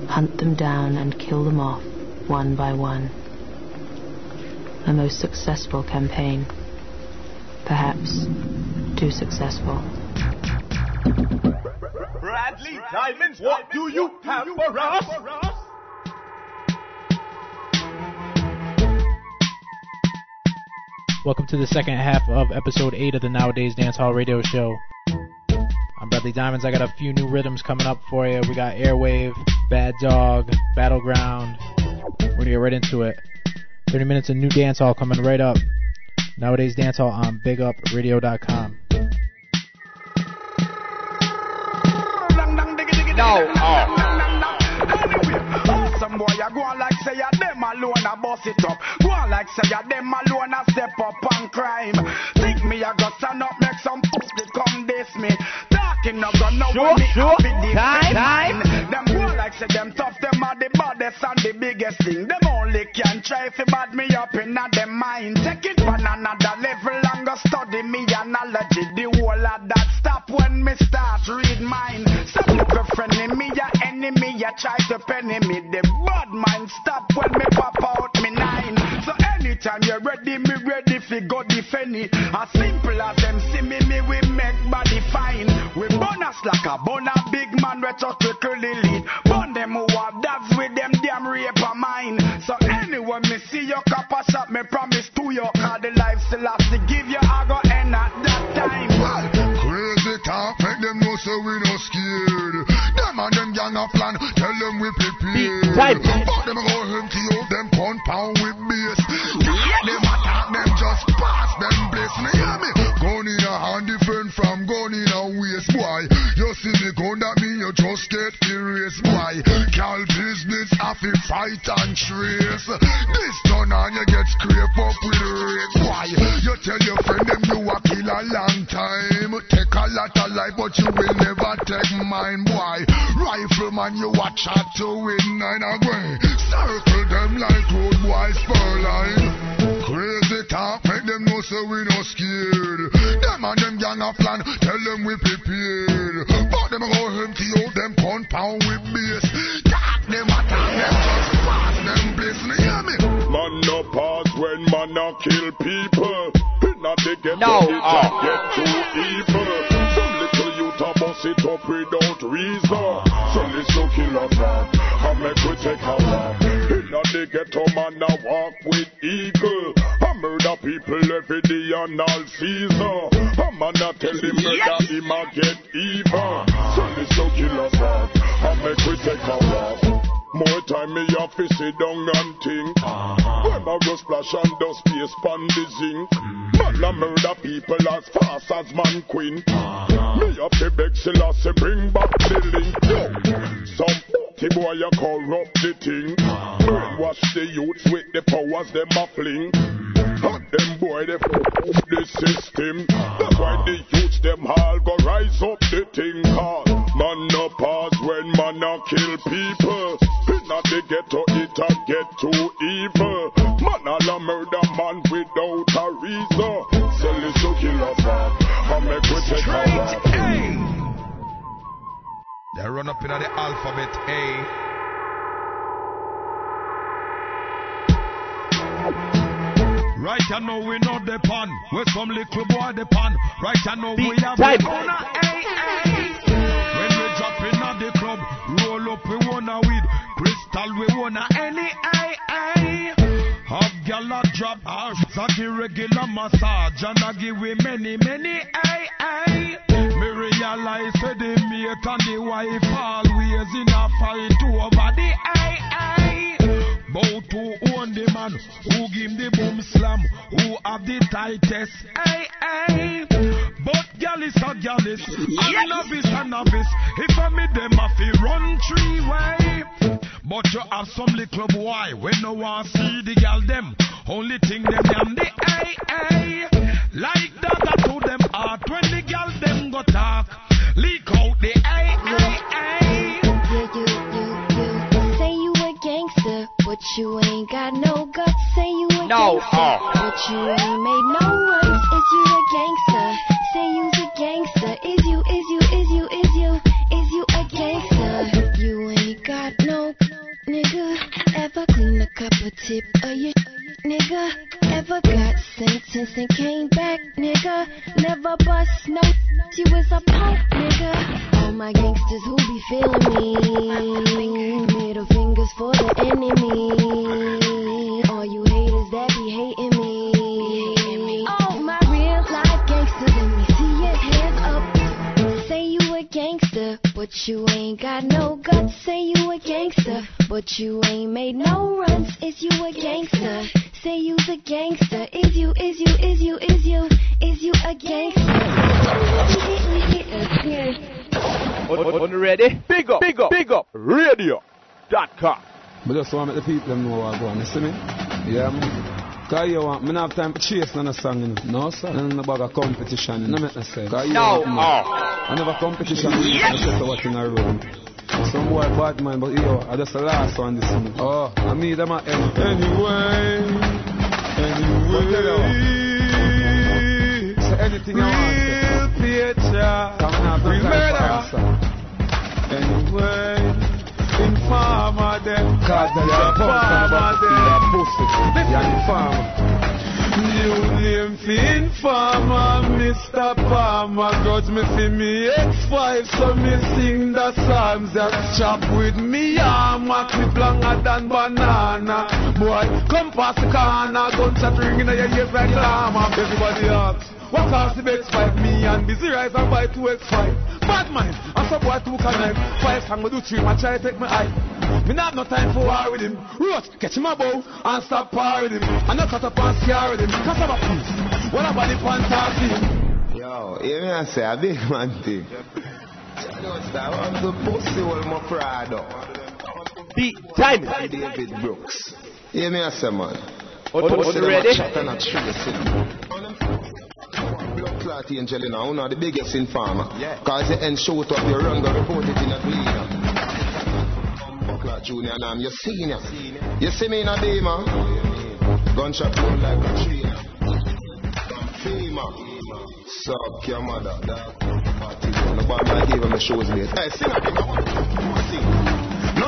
Hunt them down and kill them off, one by one. A most successful campaign. Perhaps too successful. Bradley Diamonds, what do you have for us? Welcome to the second half of episode 8 of the Nowadayz Dancehall Radio Show. I'm Bradley Diamonds. I got a few new rhythms coming up for you. We got Airwave, Bad Dog, Battleground. We're going to get right into it. 30 minutes of new dance hall coming right up. Nowadayz Dancehall on bigupradio.com. No. Some boy a go on like say ya them alone a bust it up. Go on like say ya them alone a step up on crime. Think me a go stand up make some pussy come this me. Talking no go know Sure, me sure. happy Time, mine. Them go like say them tough them are the baddest and the biggest thing. Them only can try fi bad me up in a them mind. Take it on another level and go study me analogy. The whole of that stop when me start read mine. Stop look friend in me ya enemy ya try to penny me. The bad mind stop when me pop out me nine. So anytime you're ready, me ready fi go defend it. As simple as them see me, me we make body fine. We bonus like a bona big man we touch the curly lead. Burn them who have dabs with them damn rape of mine. So anyone me see your cup a shot, me promise to your Cause the life still has to give you, I go end at that time. Crazy talk, make them know so we no scared. Them and them gang a plan, tell them we prepared. Type. Them go empty out them compound with base. Let them attack them, just pass them bliss. Me hear me? Gun in a hand different from gun in a waist, boy. You see me gun that mean you just get erased, boy. Cal business, I fi fight and trace. This turn on you get scrape up with rape, boy. You tell your friend them you a kill a long time. Take a lot of life, but you will never take mine, boy. Rifleman, you a chat to win nine away. Circle them like road boys spur line. Crazy talk, make them know so we no scared. Them and them gang a plan, tell them we prepared. But them go empty out them compound with base. Talk them attack them, just pass them bliss. Me hear me? Man no pause when man a kill people. Inna the ghetto No, it a uh. get too evil. Some little youth a bust it up without reason. So listen kill us out and make we take a walk. Inna the ghetto man a walk with eagle. I murder people every day and all season. A man a tell him murder him a get even. So listen kill us out and make we take a walk. More time me have to sit down and think. When I go splash and dust space pon the zinc. Man a murder people as fast as man queen. Me have to beg Selassie bring back the link. Yo, some the boy a corrupt the thing. Brainwash the youths with the powers them a fling. And them boy they up the system. That's why the youths them all go rise up the thing. Cause man no pause when man a kill people. Inna the ghetto it a get too evil. They run up in the alphabet A. Right I know we know the pan. Where some little boy the pan. Right I know we have the owner. Hey, hey. When we drop in at the club, roll up we wanna weed. Crystal we wanna any ay ay. Have gyal a drop house, Zaki regular massage and I give we many many ay ay. Realize the mate and the wife always in a fight over the ay. Bout to own the man who give the boom slam, who have the tightest ay ay. But gyal is a gyal is, and novice a novice. If I meet them, I feel run three way. But you have some little boy when no one see the gal them. Only thing them yam the ay ay. Like that I to them heart when the gal them go talk. Leak out the but you ain't got no guts. Say you a No. gangster, Oh. but you ain't made no runs. Is you a gangster? Say you's a gangster. Is you, is you, is you, is you, is you a gangster? You ain't got no nigga. Ever clean a cup of tip of your nigga? Ever got sentenced and came back, nigga? Never bust no. You was a punk, nigga. All my gangsters who be feeling me. Middle fingers for the enemy. All you haters that be hating me. But you ain't got no guts. Say you a gangster, but you ain't made no runs. Is you a gangster? Say you's a gangster. Is you, is you, is you, is you, is you a gangster? On, on, on the ready? Big up, big up, big up. Radio.com. But just want to make the people know what I go on, you see me? Yeah, man. Cause you want, me not have time for chase none of song, you know. No, sir. None of bag of competition, you know. No, make no sense. Cause you No. want, man. I never competition with you, I just what in a room. Some boy bad man, but yo, I just the last one this month. Oh, I mean them at end. Anyway, anyway. So anything you want, picture. Come now, don't time for answer. Anyway. Informer them Cause they are farmer them They are pussy They are informer New name for informer Mr. Palmer Grudge me see me X5 So me sing the psalms That chop with me armor Clip longer than banana Boy, come past the corner Gunshot ring in your ears like llama Everybody asks what cost the X5? Me and Busy Rise and buy two X5. Bad mind, and some boy two can knife. Five song, me do three, man try take my eye. Me not have no time for war with him. Roach, catch him a bow and stop par with him. And not cut up and scare with him. Cause I'm a piece. What about the fantasy? Yo, hear me I say a big man thing. What's? I'm the pussy with my Prado. Beat time. David Brooks. Hear me I say, man. On- on- on ready? Shot and a trigger Blood clot angel, you know, one of the biggest informer. Yeah. Cause you end shoot up your run, go report it in a bleeder. Junior and your senior. You see me in a beamer? Gunshot blown like a tree. FEMA. Suck your mother, dog. Party on the band, I gave him the shows late. Hey, sing again, I want to sing.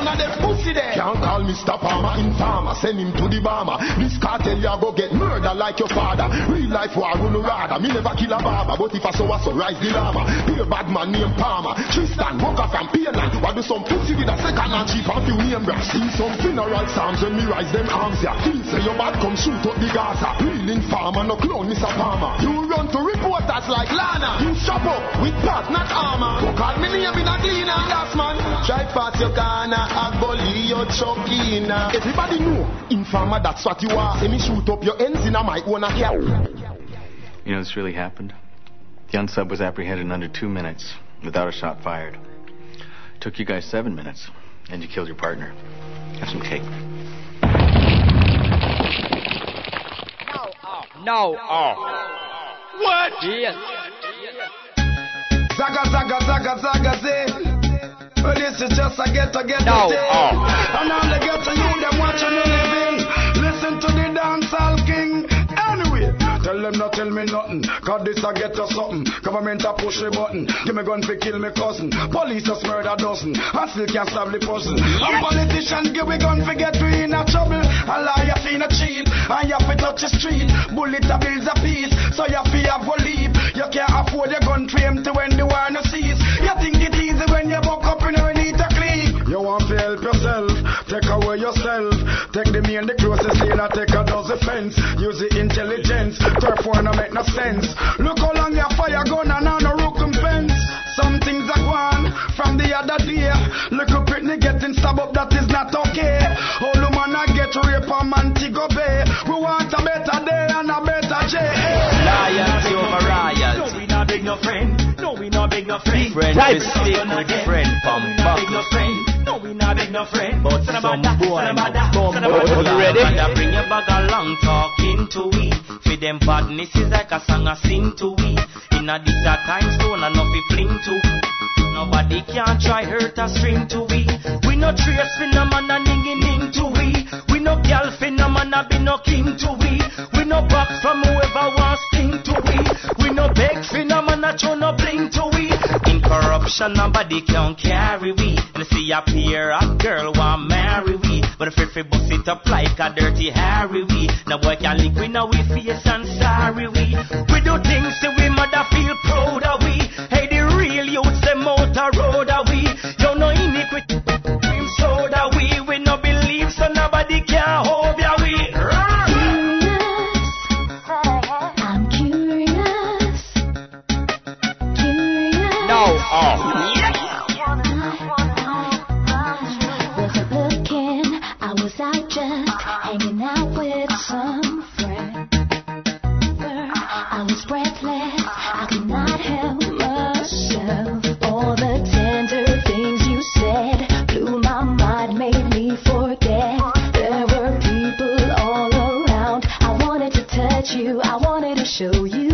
None of them pussy there. Can't call Mr. Palmer informer. Send him to the bomber. This cartel ya go get murder like your father. Real life war run rather. Me never kill a barber, but if I saw a so rise the llama. Be a bad man named Palmer. Tristan Walker from Pearland. What do some pussy with a second and cheap and few name brass. See some funeral psalms when me rise them arms ya. Feel say your bad come shoot up the Gaza. Real informer no clone Mr. Palmer. You run to reporters like Lana. You shop up with pot not armor. Go call me name in a clean and gas man. Try pass your corner. A bully your chokina. Everybody know, informer, that's what you are. Say me shoot up your ends in a my own account. You know this really happened? The unsub was apprehended in under two minutes without a shot fired. Took you guys seven minutes, and you killed your partner. Have some cake. No. Oh. What? Yes. Zaga, zaga, zaga, zaga, zing. But this is just a get to get No. to Oh. And all the get to you, them watching you living. Tell them not tell me nothing. Cause this I get us something. Government a push the button. Give me gun for kill me cousin. Police just murder dozen. And still can't stop the person. And politicians give me gun for get we in a trouble. A liar fi a cheat. And you fi touch the street. Bullet a bills a piece. So you fi have a leave. You can't afford your gun frame to when the war no cease. You think it easy when you buck up in a need to clean. You want to help yourself. Take away yourself. Take the main, the closest lane, and take a dozen fence. Use the intelligence. Turf war no make no sense. Look how long your fire gun and on a rookin' fence. Some things are gone from the other day. Look Little Britney getting stabbed up, that is not okay. All the man I get rape on Montego Bay. We want a better day and a better day. Loyalty over royalty. No, we not big no friend. No, we not big no friend. Friend Type. to stick with friend, pum, We not big no friend. We not big no friend. But Son of some a da, boy son of a da, come son of a da. You ready? Son of. Bring your bag along, talking to we. For them badness is like a song I sing to we. In a this a time stone and nothing fling to. Nobody can try hurt or string to we. We no trace for no man a ning ning to we. We no girl for no man a be no king to we. We no back from whoever wants sting to we. We no beg for no man a throw no bling to we. In corruption nobody can carry we. And see a peer a girl want marry we. But if we bust it up like a dirty Harry we. No boy can lick we now we face and sorry we. We do things that we mother feel proud of we. Hey out road of we. You know iniquity cream that we. We no believe so nobody you, I wanted to show you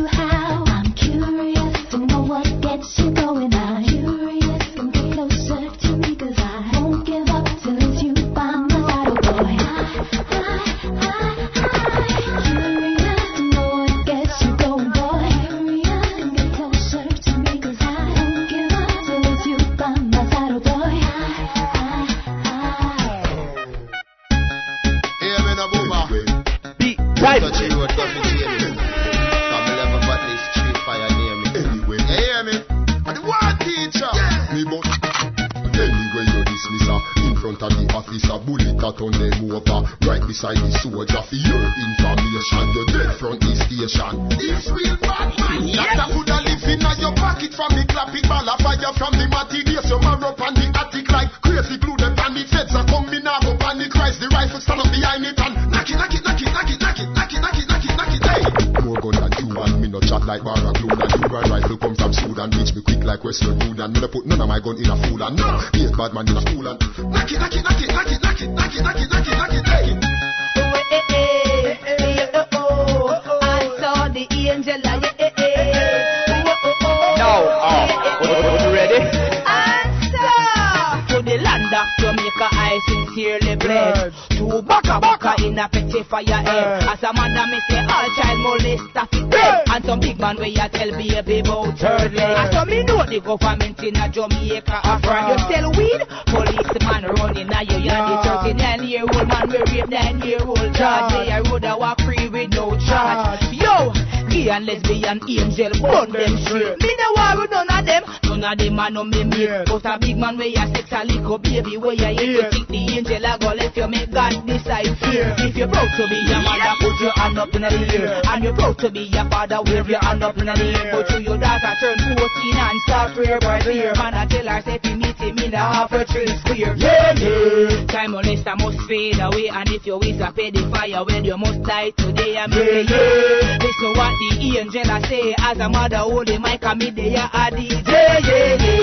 no me mate. But a big man where you sex a little baby where you hate you think the angel a go let you make God decide fear. If you're proud to be your mother, put your hand up in the air. And you're proud to be your father, wave your hand up in the air. But you your daughter turn 14 and start prayer by prayer. Man, I tell her say if you meet him in the half a tree square. Yeah, yeah. Time molester must fade away. And if you is a pedophile, well you must die today. I mean, yeah, yeah. Listen what the angel a say. As a mother, hold the mic and me there a DJ. Yeah, yeah,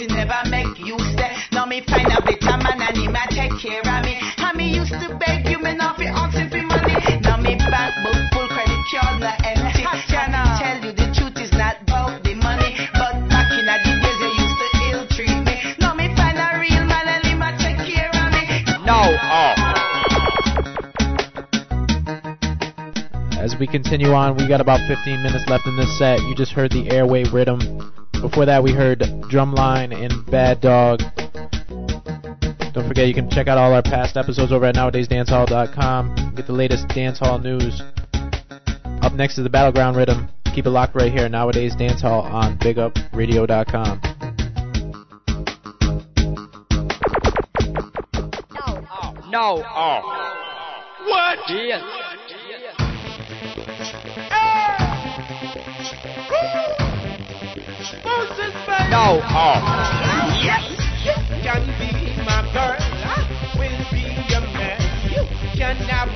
she never make you stay. Now me find a better man and him a take care of me. How me used to beg you, me not be hunting for money. Now me back book full credit card the empty. Can I tell you the truth is not about the money, but back in the days you used to ill treat me. Now me find a real man and him a take care of me. No. Oh. As we continue on, we got about 15 minutes left in this set. You just heard the airway rhythm. Before that, we heard Drumline, and Bad Dog. Don't forget, you can check out all our past episodes over at nowadayzdancehall.com. Get the latest dancehall news. Up next is the Battleground Rhythm. Keep it locked right here, Nowadayz Dancehall on BigUpRadio.com. No, oh. no, oh. What? Yeah. now off. Yes, you can be my girl. I will be your man. You can have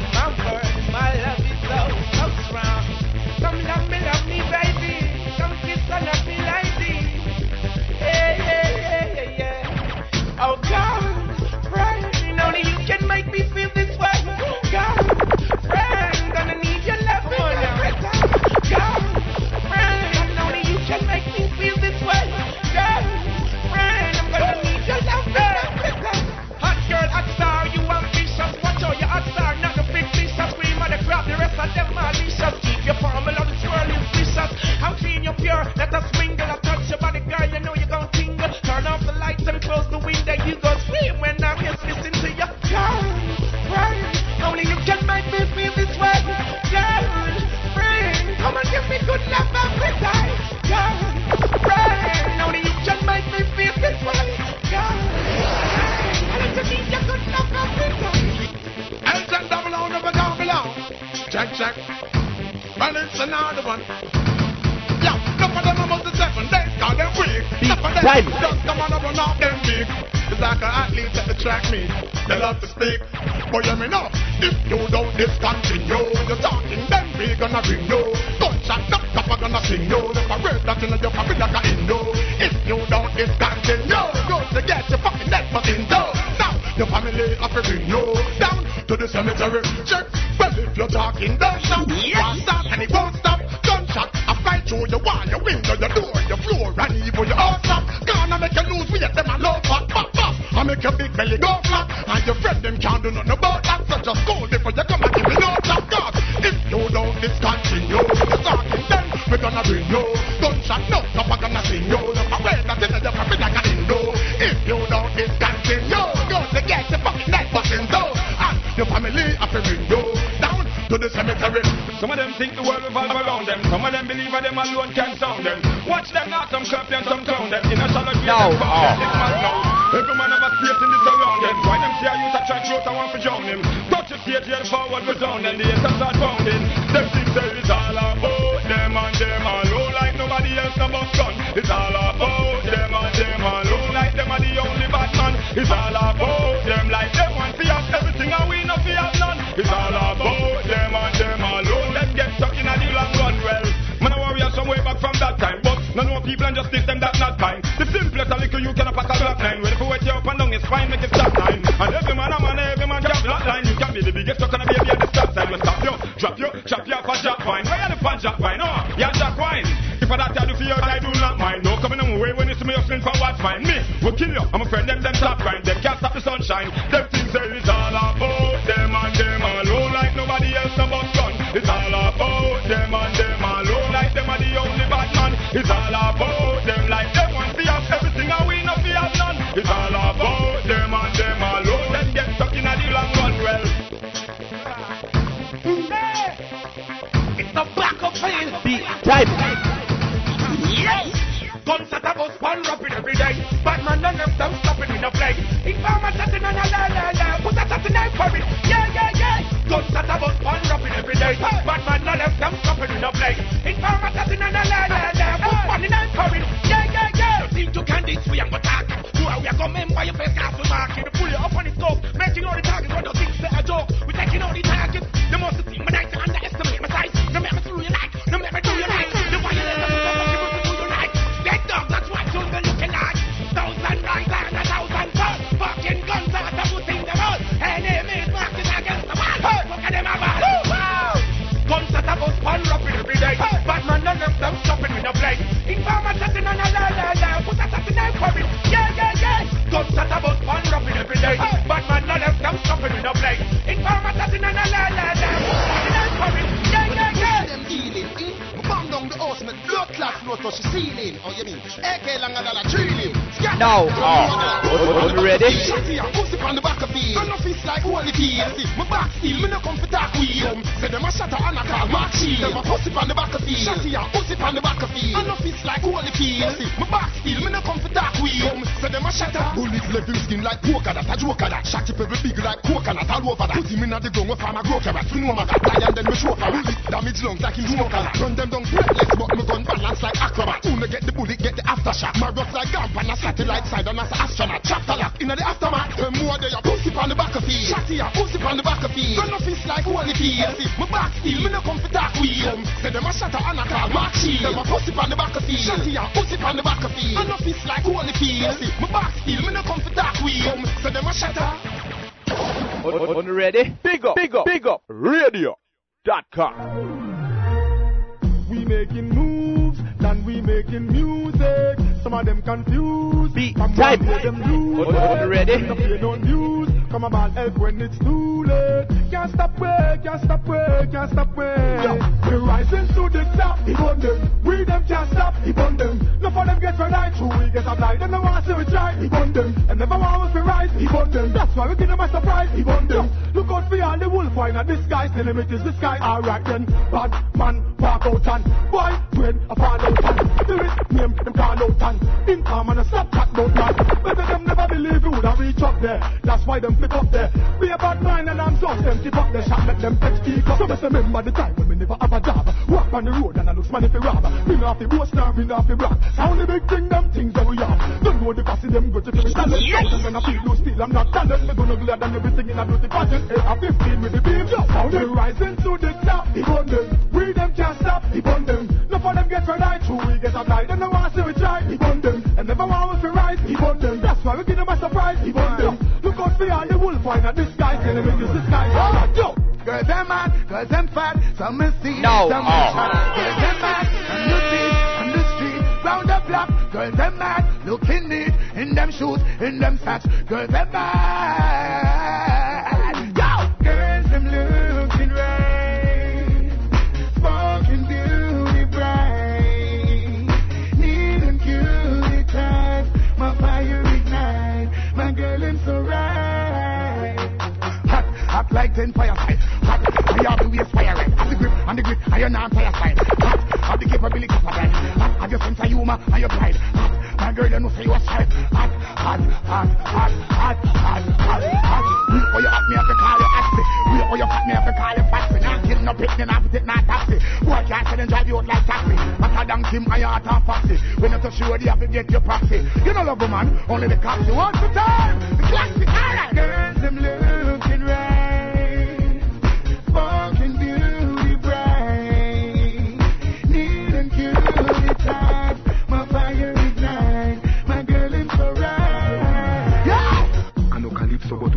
joke of that. Shot it every big like coconut all over that. Put him in the ground where farmer grow carrots. We know my got die and then we show her. Will it damage long, like him smoker? Alright, then.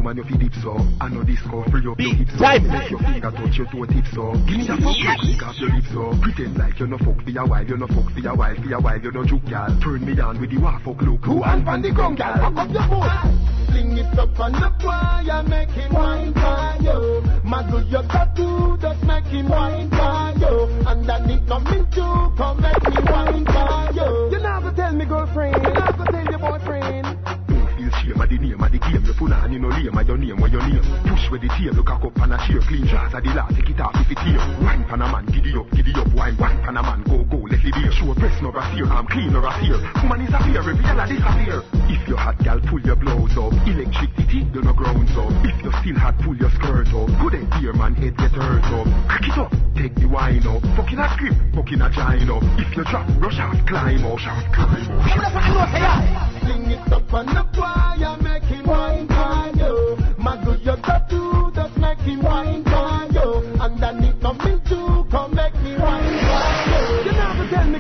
woman, your feet dips. I know this call, free up your hips up. Make your finger touch your toe tips up. Give me a fuck, yes. pick up your lips up. Pretend like you're no fuck for your wife, you're no fuck for your wife, for your wife, you're no juke, gal. Turn me down with the waff fuck look. Who and from the ground, gal? Fuck up your foot. Sling it up on the wire, make him wine for you. Muzzle your tattoo, just make him wine for you. Underneath nothing to come make me wine for you. You never tell me girlfriend, you never tell your boyfriend. your name, where your name. Finish with the tear look up cup and a chair. Clean jars at the last, take it off if it here. Wine pan a man, giddy up, giddy up. Wine, wine pan a man, go, go, let it be. Show press no rasseer, I'm clean no rasseer. Woman is a fear, every a disappear. If you hot gal, pull your blouse up. Electricity, you no grounds up. If you still hot, pull your skirt up. Good and dear man, head get hurt up. Crack it up, take the wine up. Fucking a script, fucking a giant up. If you drop, rush out, climb up, shout, climb up. Sing it up on the fire, make him wine, wine, yo man do your tattoo, just make him wine for you. And I need nothing to come make me wine for you. You never tell me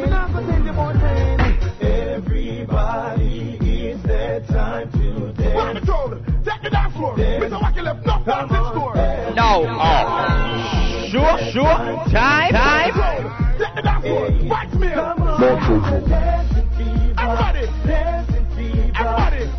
you never tell your. Everybody is time to I'm take the dance floor. Left no oh. Sure, sure. Time, time. Dance floor. Everybody. Everybody.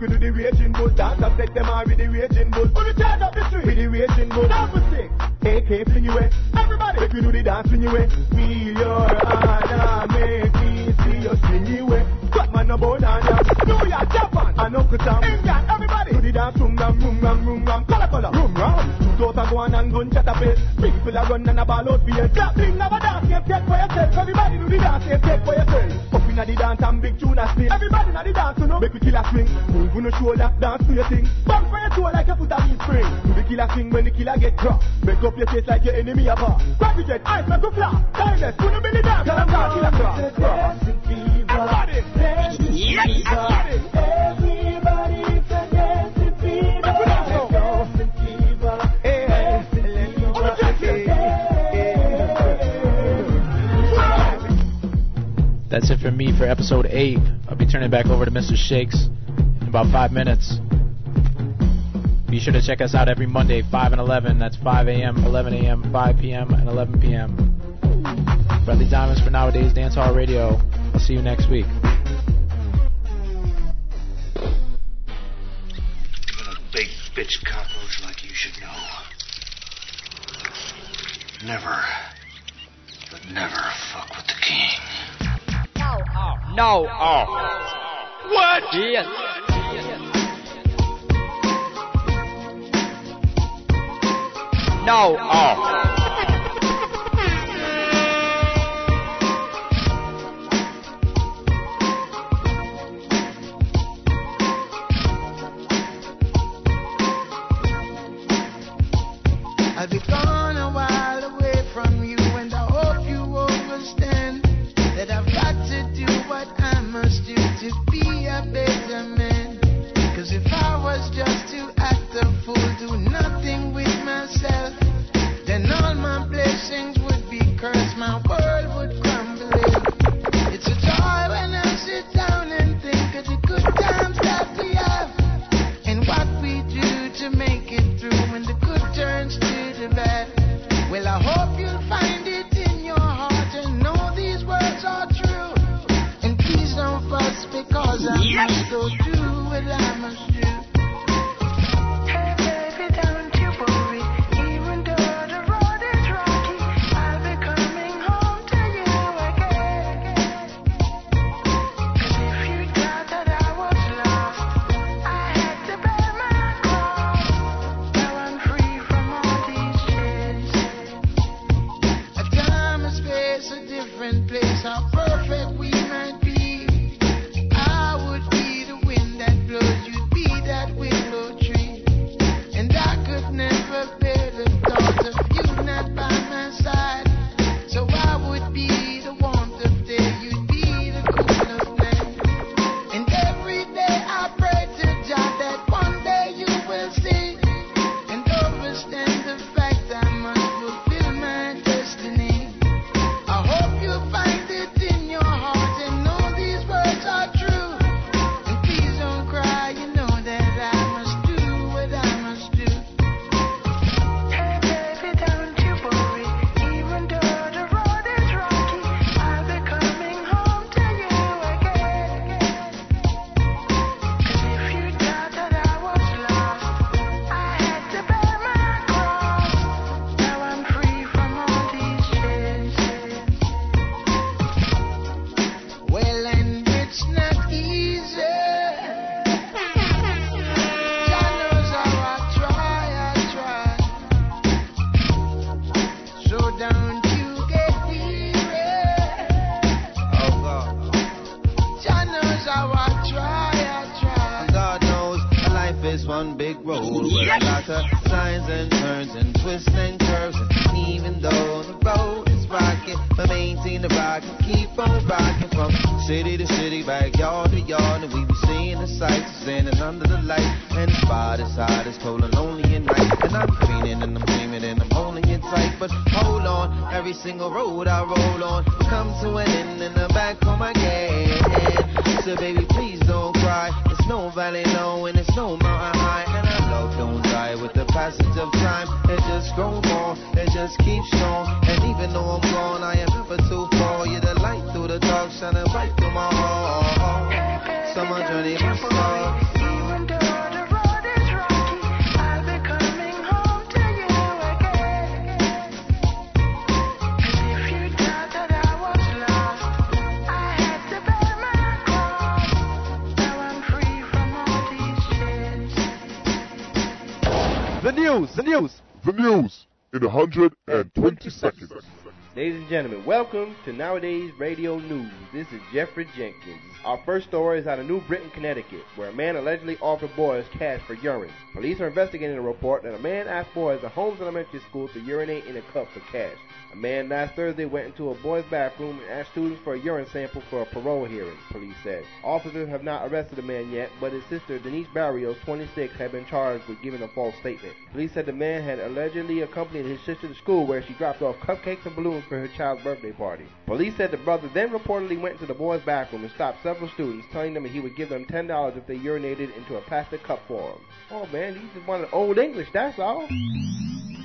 We do the raging bull. Dance and take them on with the raging bull. Who the turn up the street with the raging bull. Number six, AK fling you away. Everybody make we do the dance fling you eh? away. Feel your hand and make me see you eh? swing you away. Cut man no board and. New York, Japan, and Uncle Sam. England, everybody do the dance. Room ram, room ram, room ram, color color. Room ram. Shoot out a gun and gun chat a face. People a run and a ball out for you. Clap, bring never dance, you take for yourself. Everybody do the dance, you take for yourself. Up inna the dance and big tune a spin. Everybody inna the dance, you know. Make we kill a swing. Move on the shoulder, dance to your thing. Bump for your toe like your foot a in spring. Do the killer swing when the killer get dropped. Make up your face like your enemy a bar. Grab jet, eyes make you flap. Timeless, them in the dance. Tell them dance, killer cross. Everybody, Yes. everybody, everybody, it's a dancing fever. That's it for me for episode 8. I'll be turning back over to Mr. Shakes in about 5 minutes. Be sure to check us out every Monday, 5 and 11. That's 5 a.m., 11 a.m., 5 p.m., and 11 p.m. Bradley Diamonds for Nowadayz Dancehall Radio. I'll see you next week. Even a big bitch cockroach like you should know. Never, but never fuck with the king. No. Oh. What? Yes. No. Oh. To Nowadayz Radio News. This is Jeffrey Jenkins. Our first story is out of New Britain, Connecticut, where a man allegedly offered boys cash for urine. Police are investigating a report that a man asked boys at Holmes Elementary School to urinate in a cup for cash. A man last Thursday went into a boys' bathroom and asked students for a urine sample for a parole hearing, police said. Officers have not arrested the man yet, but his sister, Denise Barrios, 26, had been charged with giving a false statement. Police said the man had allegedly accompanied his sister to school where she dropped off cupcakes and balloons for her child's birthday party. Police said the brother then reportedly went to the boys' bathroom and stopped several students, telling them he would give them $10 if they urinated into a plastic cup for him. Oh man, he just wanted old English, that's all.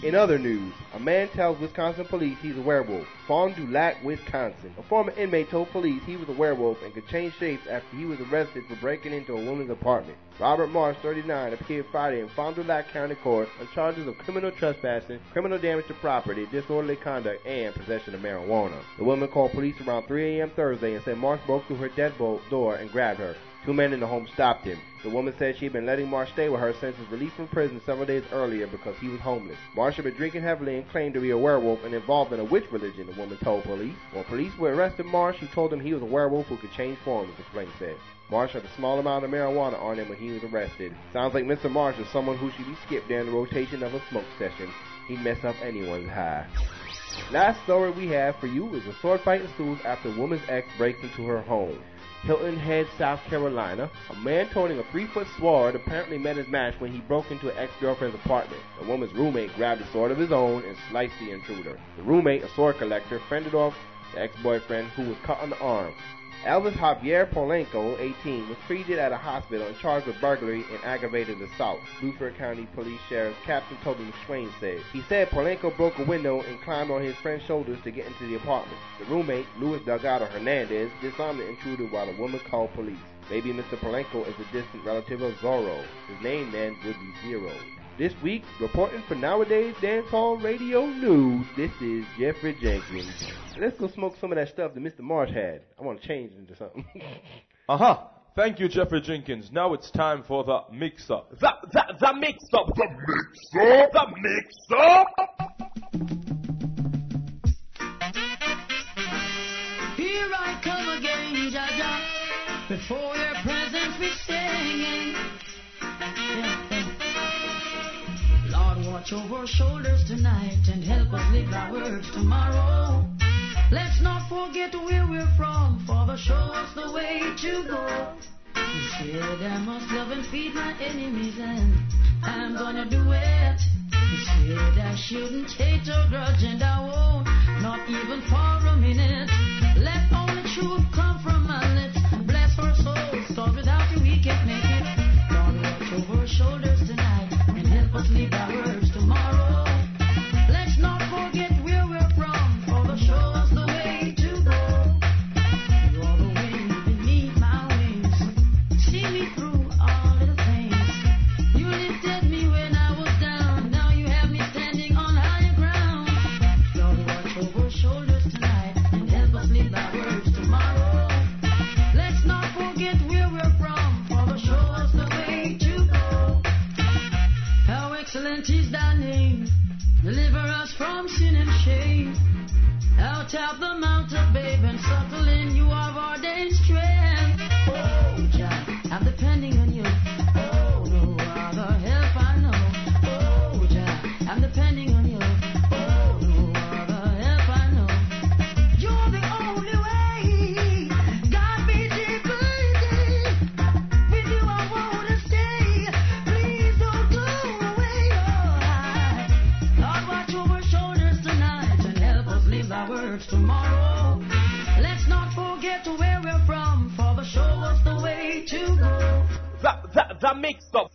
In other news, a man tells Wisconsin police he's a werewolf. Fond du Lac, Wisconsin. A former inmate told police he was a werewolf and could change shapes after he was arrested for breaking into a woman's apartment. Robert Marsh, 39, appeared Friday in Fond du Lac County Court on charges of criminal trespassing, criminal damage to property, disorderly conduct, and possession of marijuana. The woman called police around 3 a.m. Thursday and said Marsh broke through her deadbolt door and grabbed her. Two men in the home stopped him. The woman said she'd been letting Marsh stay with her since his release from prison several days earlier because he was homeless. Marsh had been drinking heavily and claimed to be a werewolf and involved in a witch religion, the woman told police. When police were arrested Marsh, he told them he was a werewolf who could change forms, the complaint said. Marsh had a small amount of marijuana on him when he was arrested. Sounds like Mr. Marsh is someone who should be skipped during the rotation of a smoke session. He'd mess up anyone's high. Last story we have for you is a sword fight ensues after woman's ex breaks into her home. Hilton Head, South Carolina. A man toting a three-foot sword apparently met his match when he broke into an ex-girlfriend's apartment. The woman's roommate grabbed a sword of his own and sliced the intruder. The roommate, a sword collector, fended off the ex-boyfriend who was cut on the arm. Elvis Javier Polenco, 18, was treated at a hospital and charged with burglary and aggravated assault. Beaufort County Police Sheriff Captain Toby McSwain said. He said Polenco broke a window and climbed on his friend's shoulders to get into the apartment. The roommate, Luis Delgado Hernandez, disarmed the intruder while the woman called police. Maybe Mr. Polenco is a distant relative of Zorro. His name then would be Zero. This week, reporting for Nowadayz Dancehall Radio News, this is Jeffrey Jenkins. Let's go smoke some of that stuff that Mr. Marsh had. I want to change it into something. Uh huh. Thank you, Jeffrey Jenkins. Now it's time for the mix up. The, the, the mix up. The mix up. The mix up. Here I come again, Jah Jah. Before your presence we singing. Yeah, yeah. Watch over our shoulders tonight and help us live our words tomorrow. Let's not forget where we're from, Father, show us the way to go. You said I must love and feed my enemies, and I'm gonna do it. You said I shouldn't hate or grudge, and I won't, not even for a minute. Let only truth come from my lips. Bless our souls, cause without you we can't make it. Lord, watch over our shoulders tonight and help us live our words Of the mountain, babe, and subtle in you have strength. Oh, the, the mix up.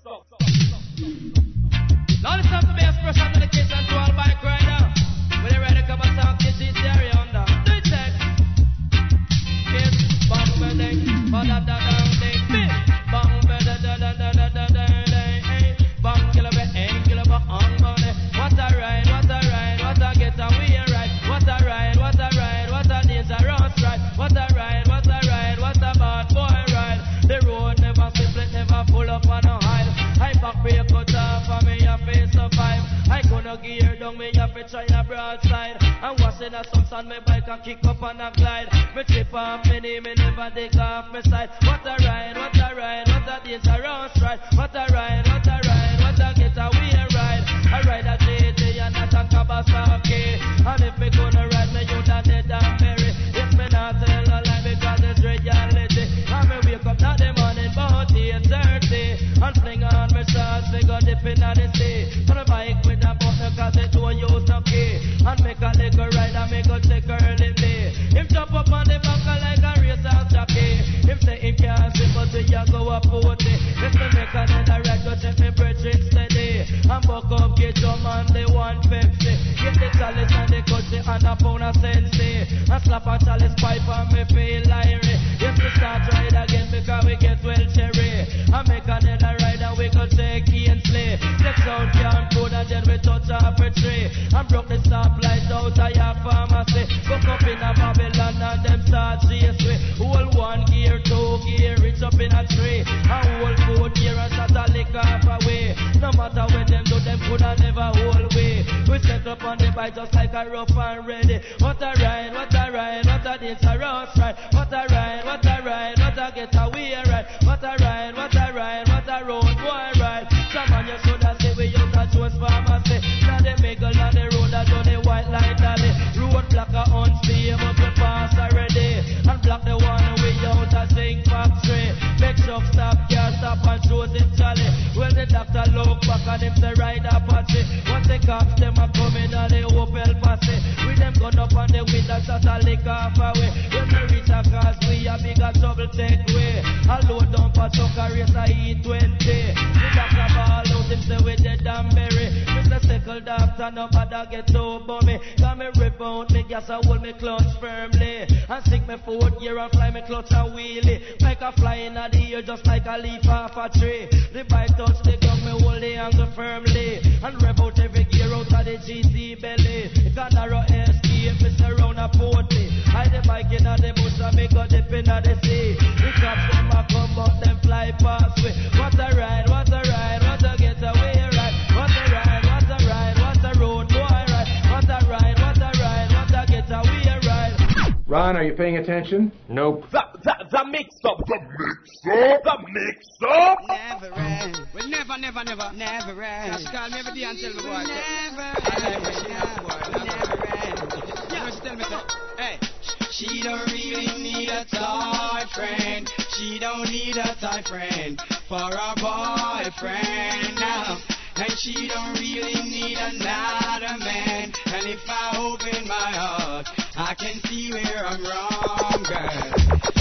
that she don't really need another man. And if I open my heart, I can see where I'm wrong, girl.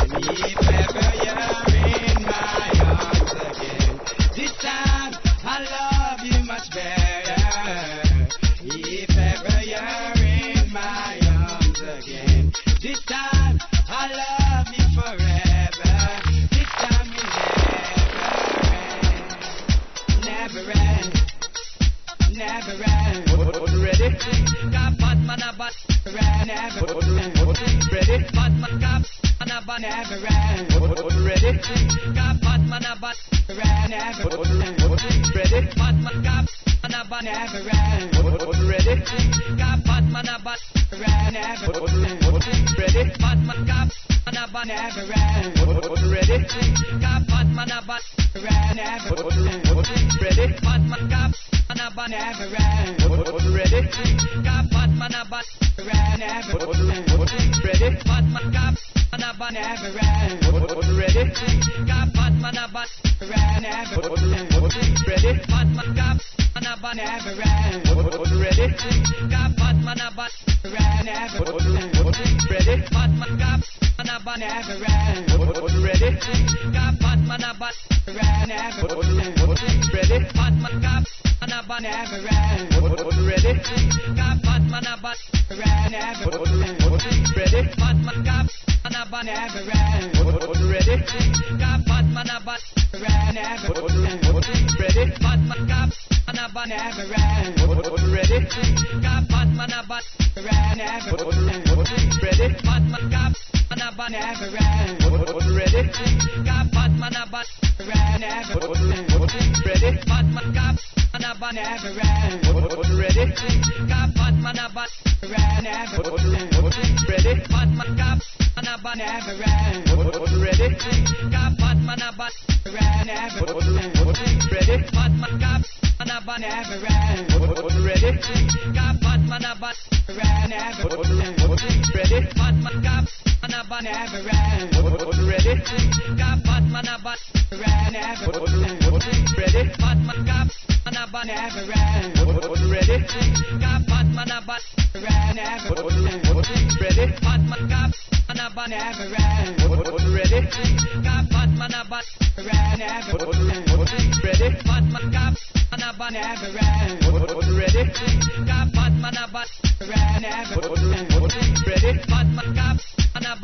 And if ever man ever Ready? Got Batman a bat Ready? Got Ready? Batman a bat Ready? Batman got Never ready. Got Batman a bat. Ready. Batman got Batman a bat. Never ready. Got Batman a bat. Ready. Batman got Batman a bat. Ready. Got Batman a bat. Ready. Batman got man a bad never man, Ready? Got bad man a bad ran never Ready? Bad man got man a bad never man, Ready? Got bad man a bad ran never Ready? Bad man got man a bad never. Ready? Got bad man a bad never. Ready? Bad man got man bad never. Ready? Got bad man a never. Ready? Bad man got man a bad never. Ready? Got bad man a never. Ready? Bad man got man a ban never end. Ready? Got bad man a ban never end. Ready? Bad man got man a ban never end. Ready? Got bad man a ban never end. Ready? Bad man got man a ban never end. Ready? Got bad man a ban never end. Ready? Bad man got man a ban never end. Ready? Got bad man a ban never end. Ready? Bad man got man a ban never end. Ready? Got bad man a ban never. Ready? Bad man got man a ban never. Ready? Got bad man a ban never. Ready? Bad man got man a ban never. Ready? Got bad man a ban never. Ready? Bad man got man a ban never. Ready? Got bad man a ban never. Ready? Bad man got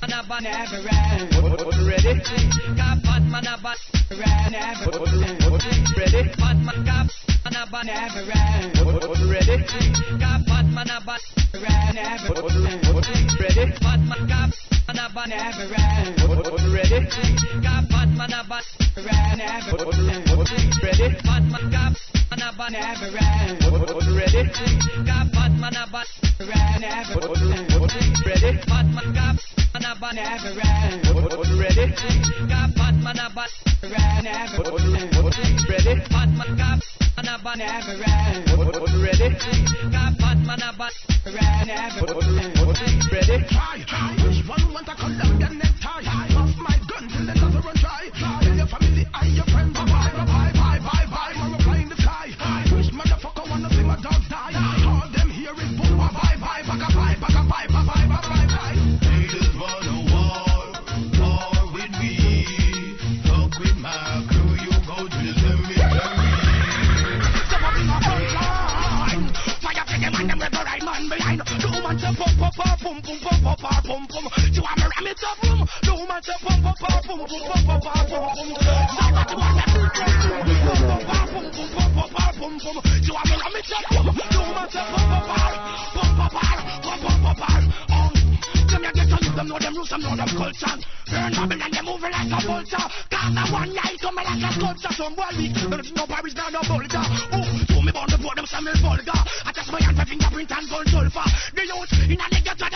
man a ban never end. Ready? Got bad man a ban never end. Ready? Bad man got man a ban never end. Ready? Got bad man a ban never end. Ready? Bad man got man a ban never end. Ready? Got bad man a ban never end. Ready? Bad man got man a ban never end. Ready? Got bad man a ban never end. Ready? Bad man got man a ban never end. Ready? Got bad man a ban never end. Ready? Bad man got man a ban never end. Ready? Got bad man a ban never end. Ready? Try, try. Which one want to cut down the necktie? say pump up pump up pump up them you them know them them know them culture. Cause the one like a Paris. Ooh, the them. I my and. The youth in them black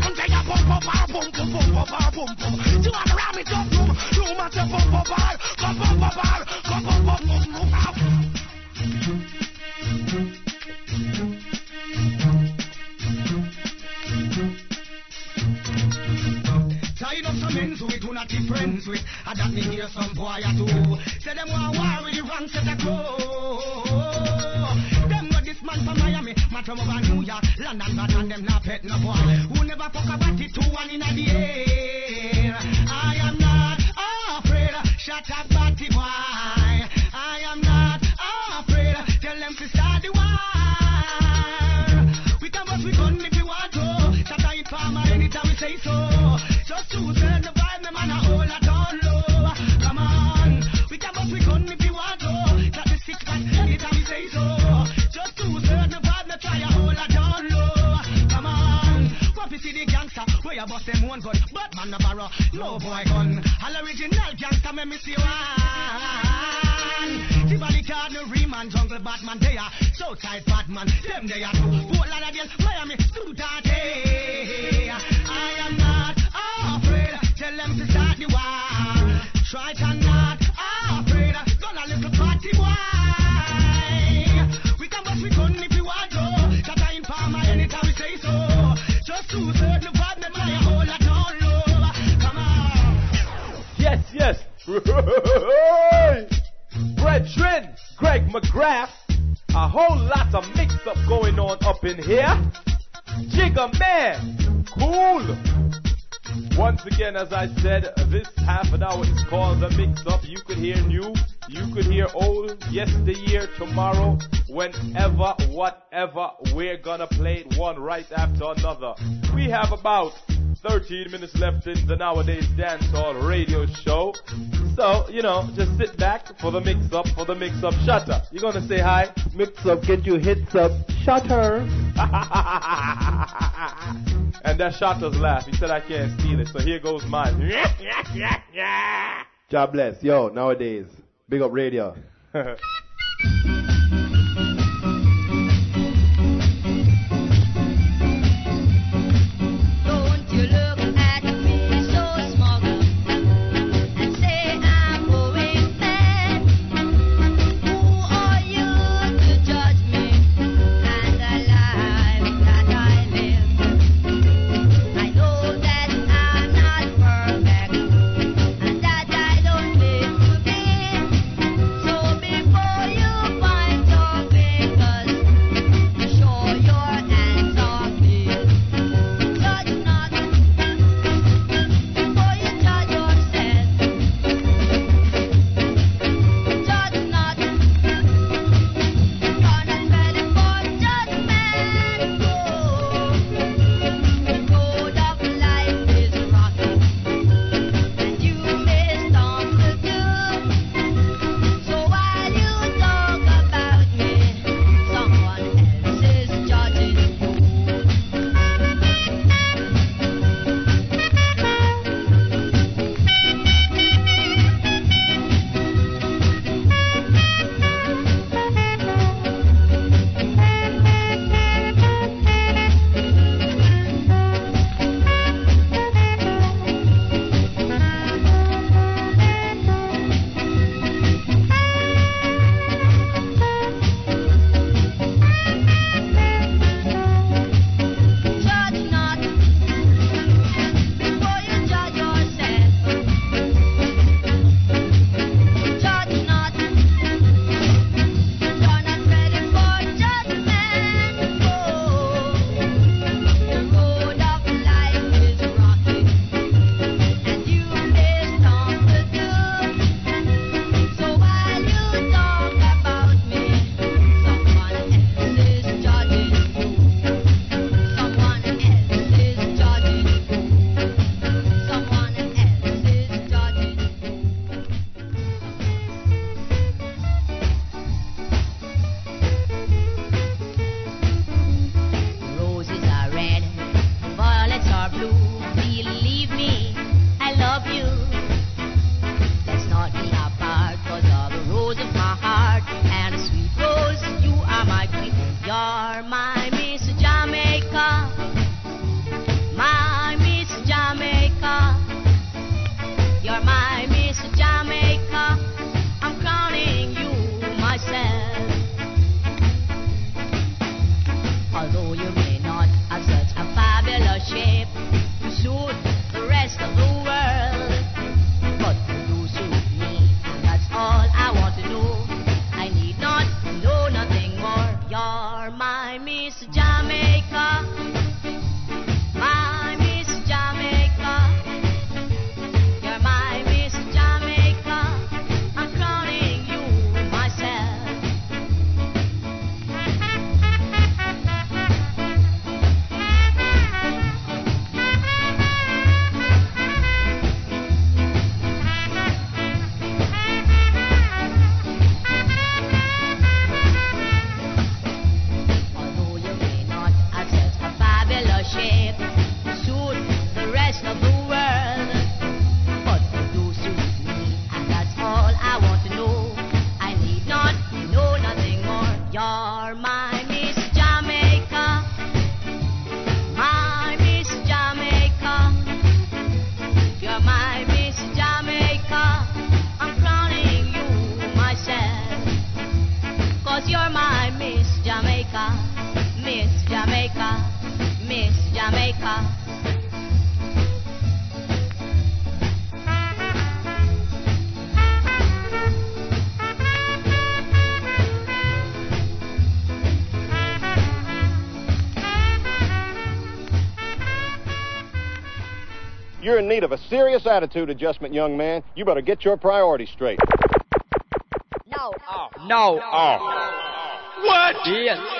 come here, pump up pump pump. Pump pump. With. I that me hear some boy or two. Say them want war with the wrong set of clothes. Them got this man from Miami, man from over New York, London, but and them not pet no boy. Who never fuck about it two one in the air. I am not afraid. Shut up, batty boy. I am not afraid. Tell them to start the war. We can bust we gun if you want to. Shut up, farmer anytime we say so. Them one gun, but man no borrow, no boy gun. All original gangster, me me see one. Card, no Riemann, jungle Batman, they are Southside Batman, them they are too. Fort Lauderdale, Miami, Studate. I am not afraid, tell them to start the war. Try to not afraid, gonna little party boy. We can bust we gun if we want to. Tata in Palmer anytime we say so. Just to serve Brethren, Greg McGrath. A whole lot of mix up going on up in here. Jigga man, cool. Once again, as I said, this half an hour is called the mix up. You could hear new, you could hear old, yesteryear, tomorrow, whenever, whatever. We're gonna play it one right after another. We have about 13 minutes left in the Nowadayz Dancehall radio show. So, you know, just sit back for the mix up, for the mix up. Shutter, you gonna say hi? Mix up, get your hits up. Shutter. and that Shutter's laugh. He said I can't steal it, so here goes mine. God bless. Yo, nowadays. Big up radio. you're in need of a serious attitude adjustment, young man, you better get your priorities straight. No. Oh. No. Oh. What? Yes.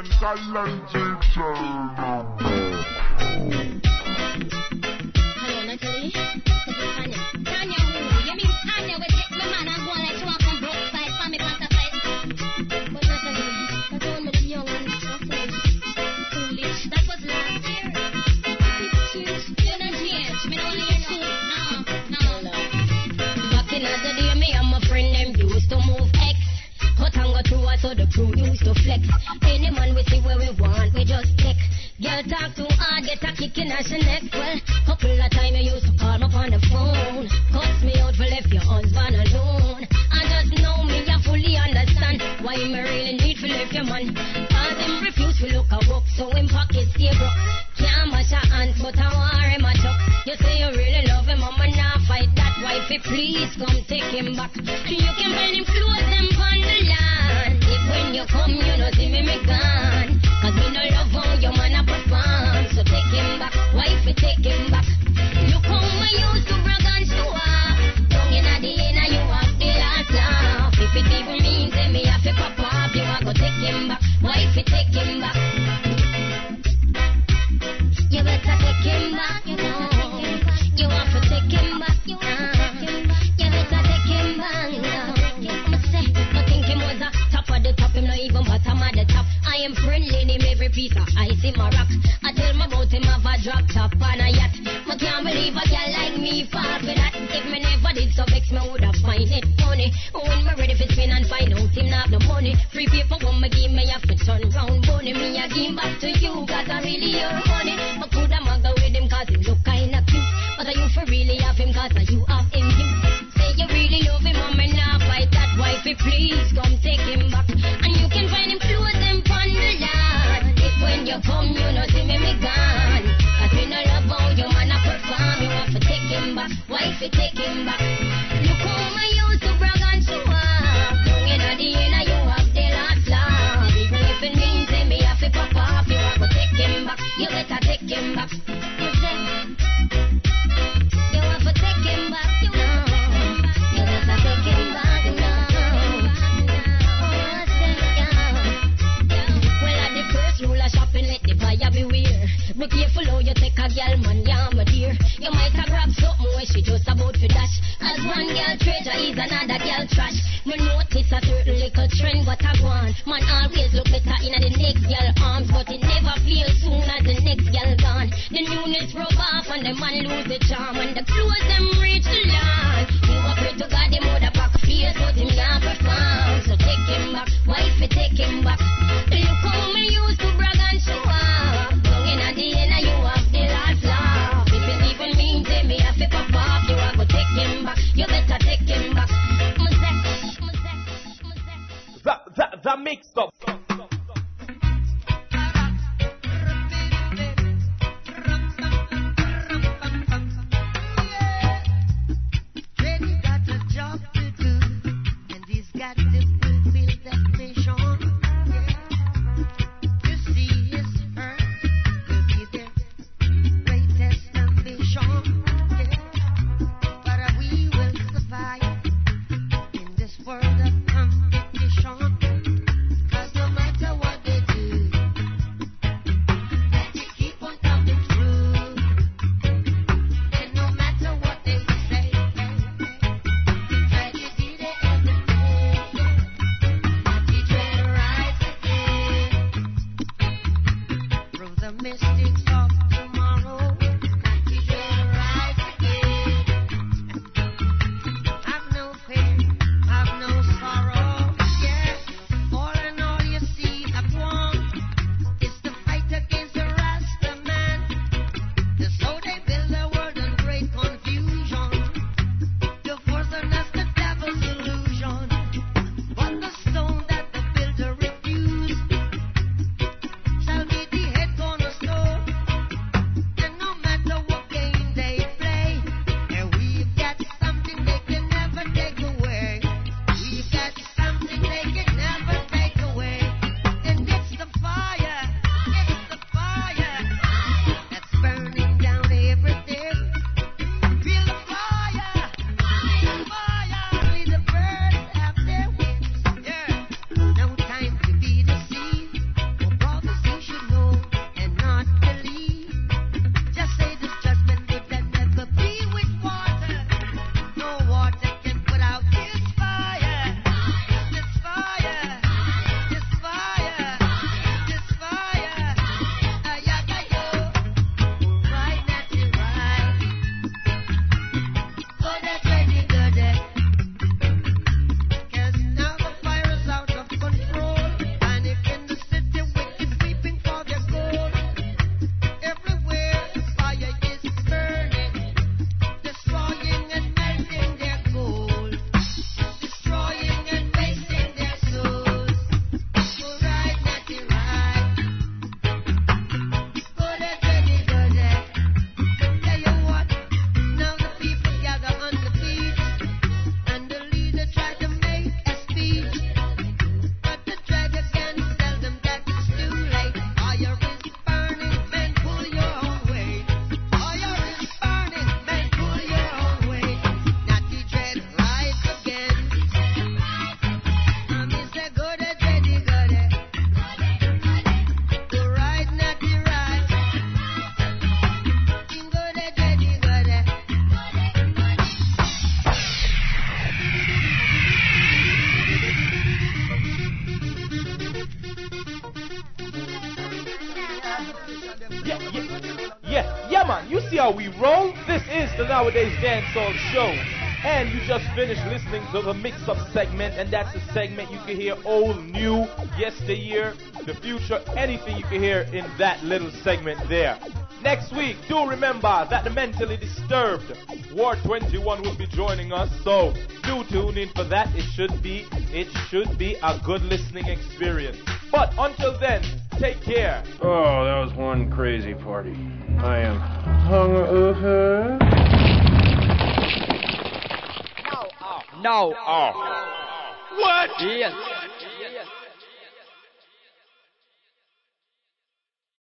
Them again, Kalonji Nowadayz Dancehall Show. And you just finished listening to the mix up segment, and that's a segment you can hear old, new, yesteryear, the future, anything you can hear in that little segment there. Next week, do remember that the mentally disturbed War 21 will be joining us, so do tune in for that. It should be, it should be a good listening experience. But until then, take care. Oh, that was one crazy party. I am hungover. No. Oh. What? Yes.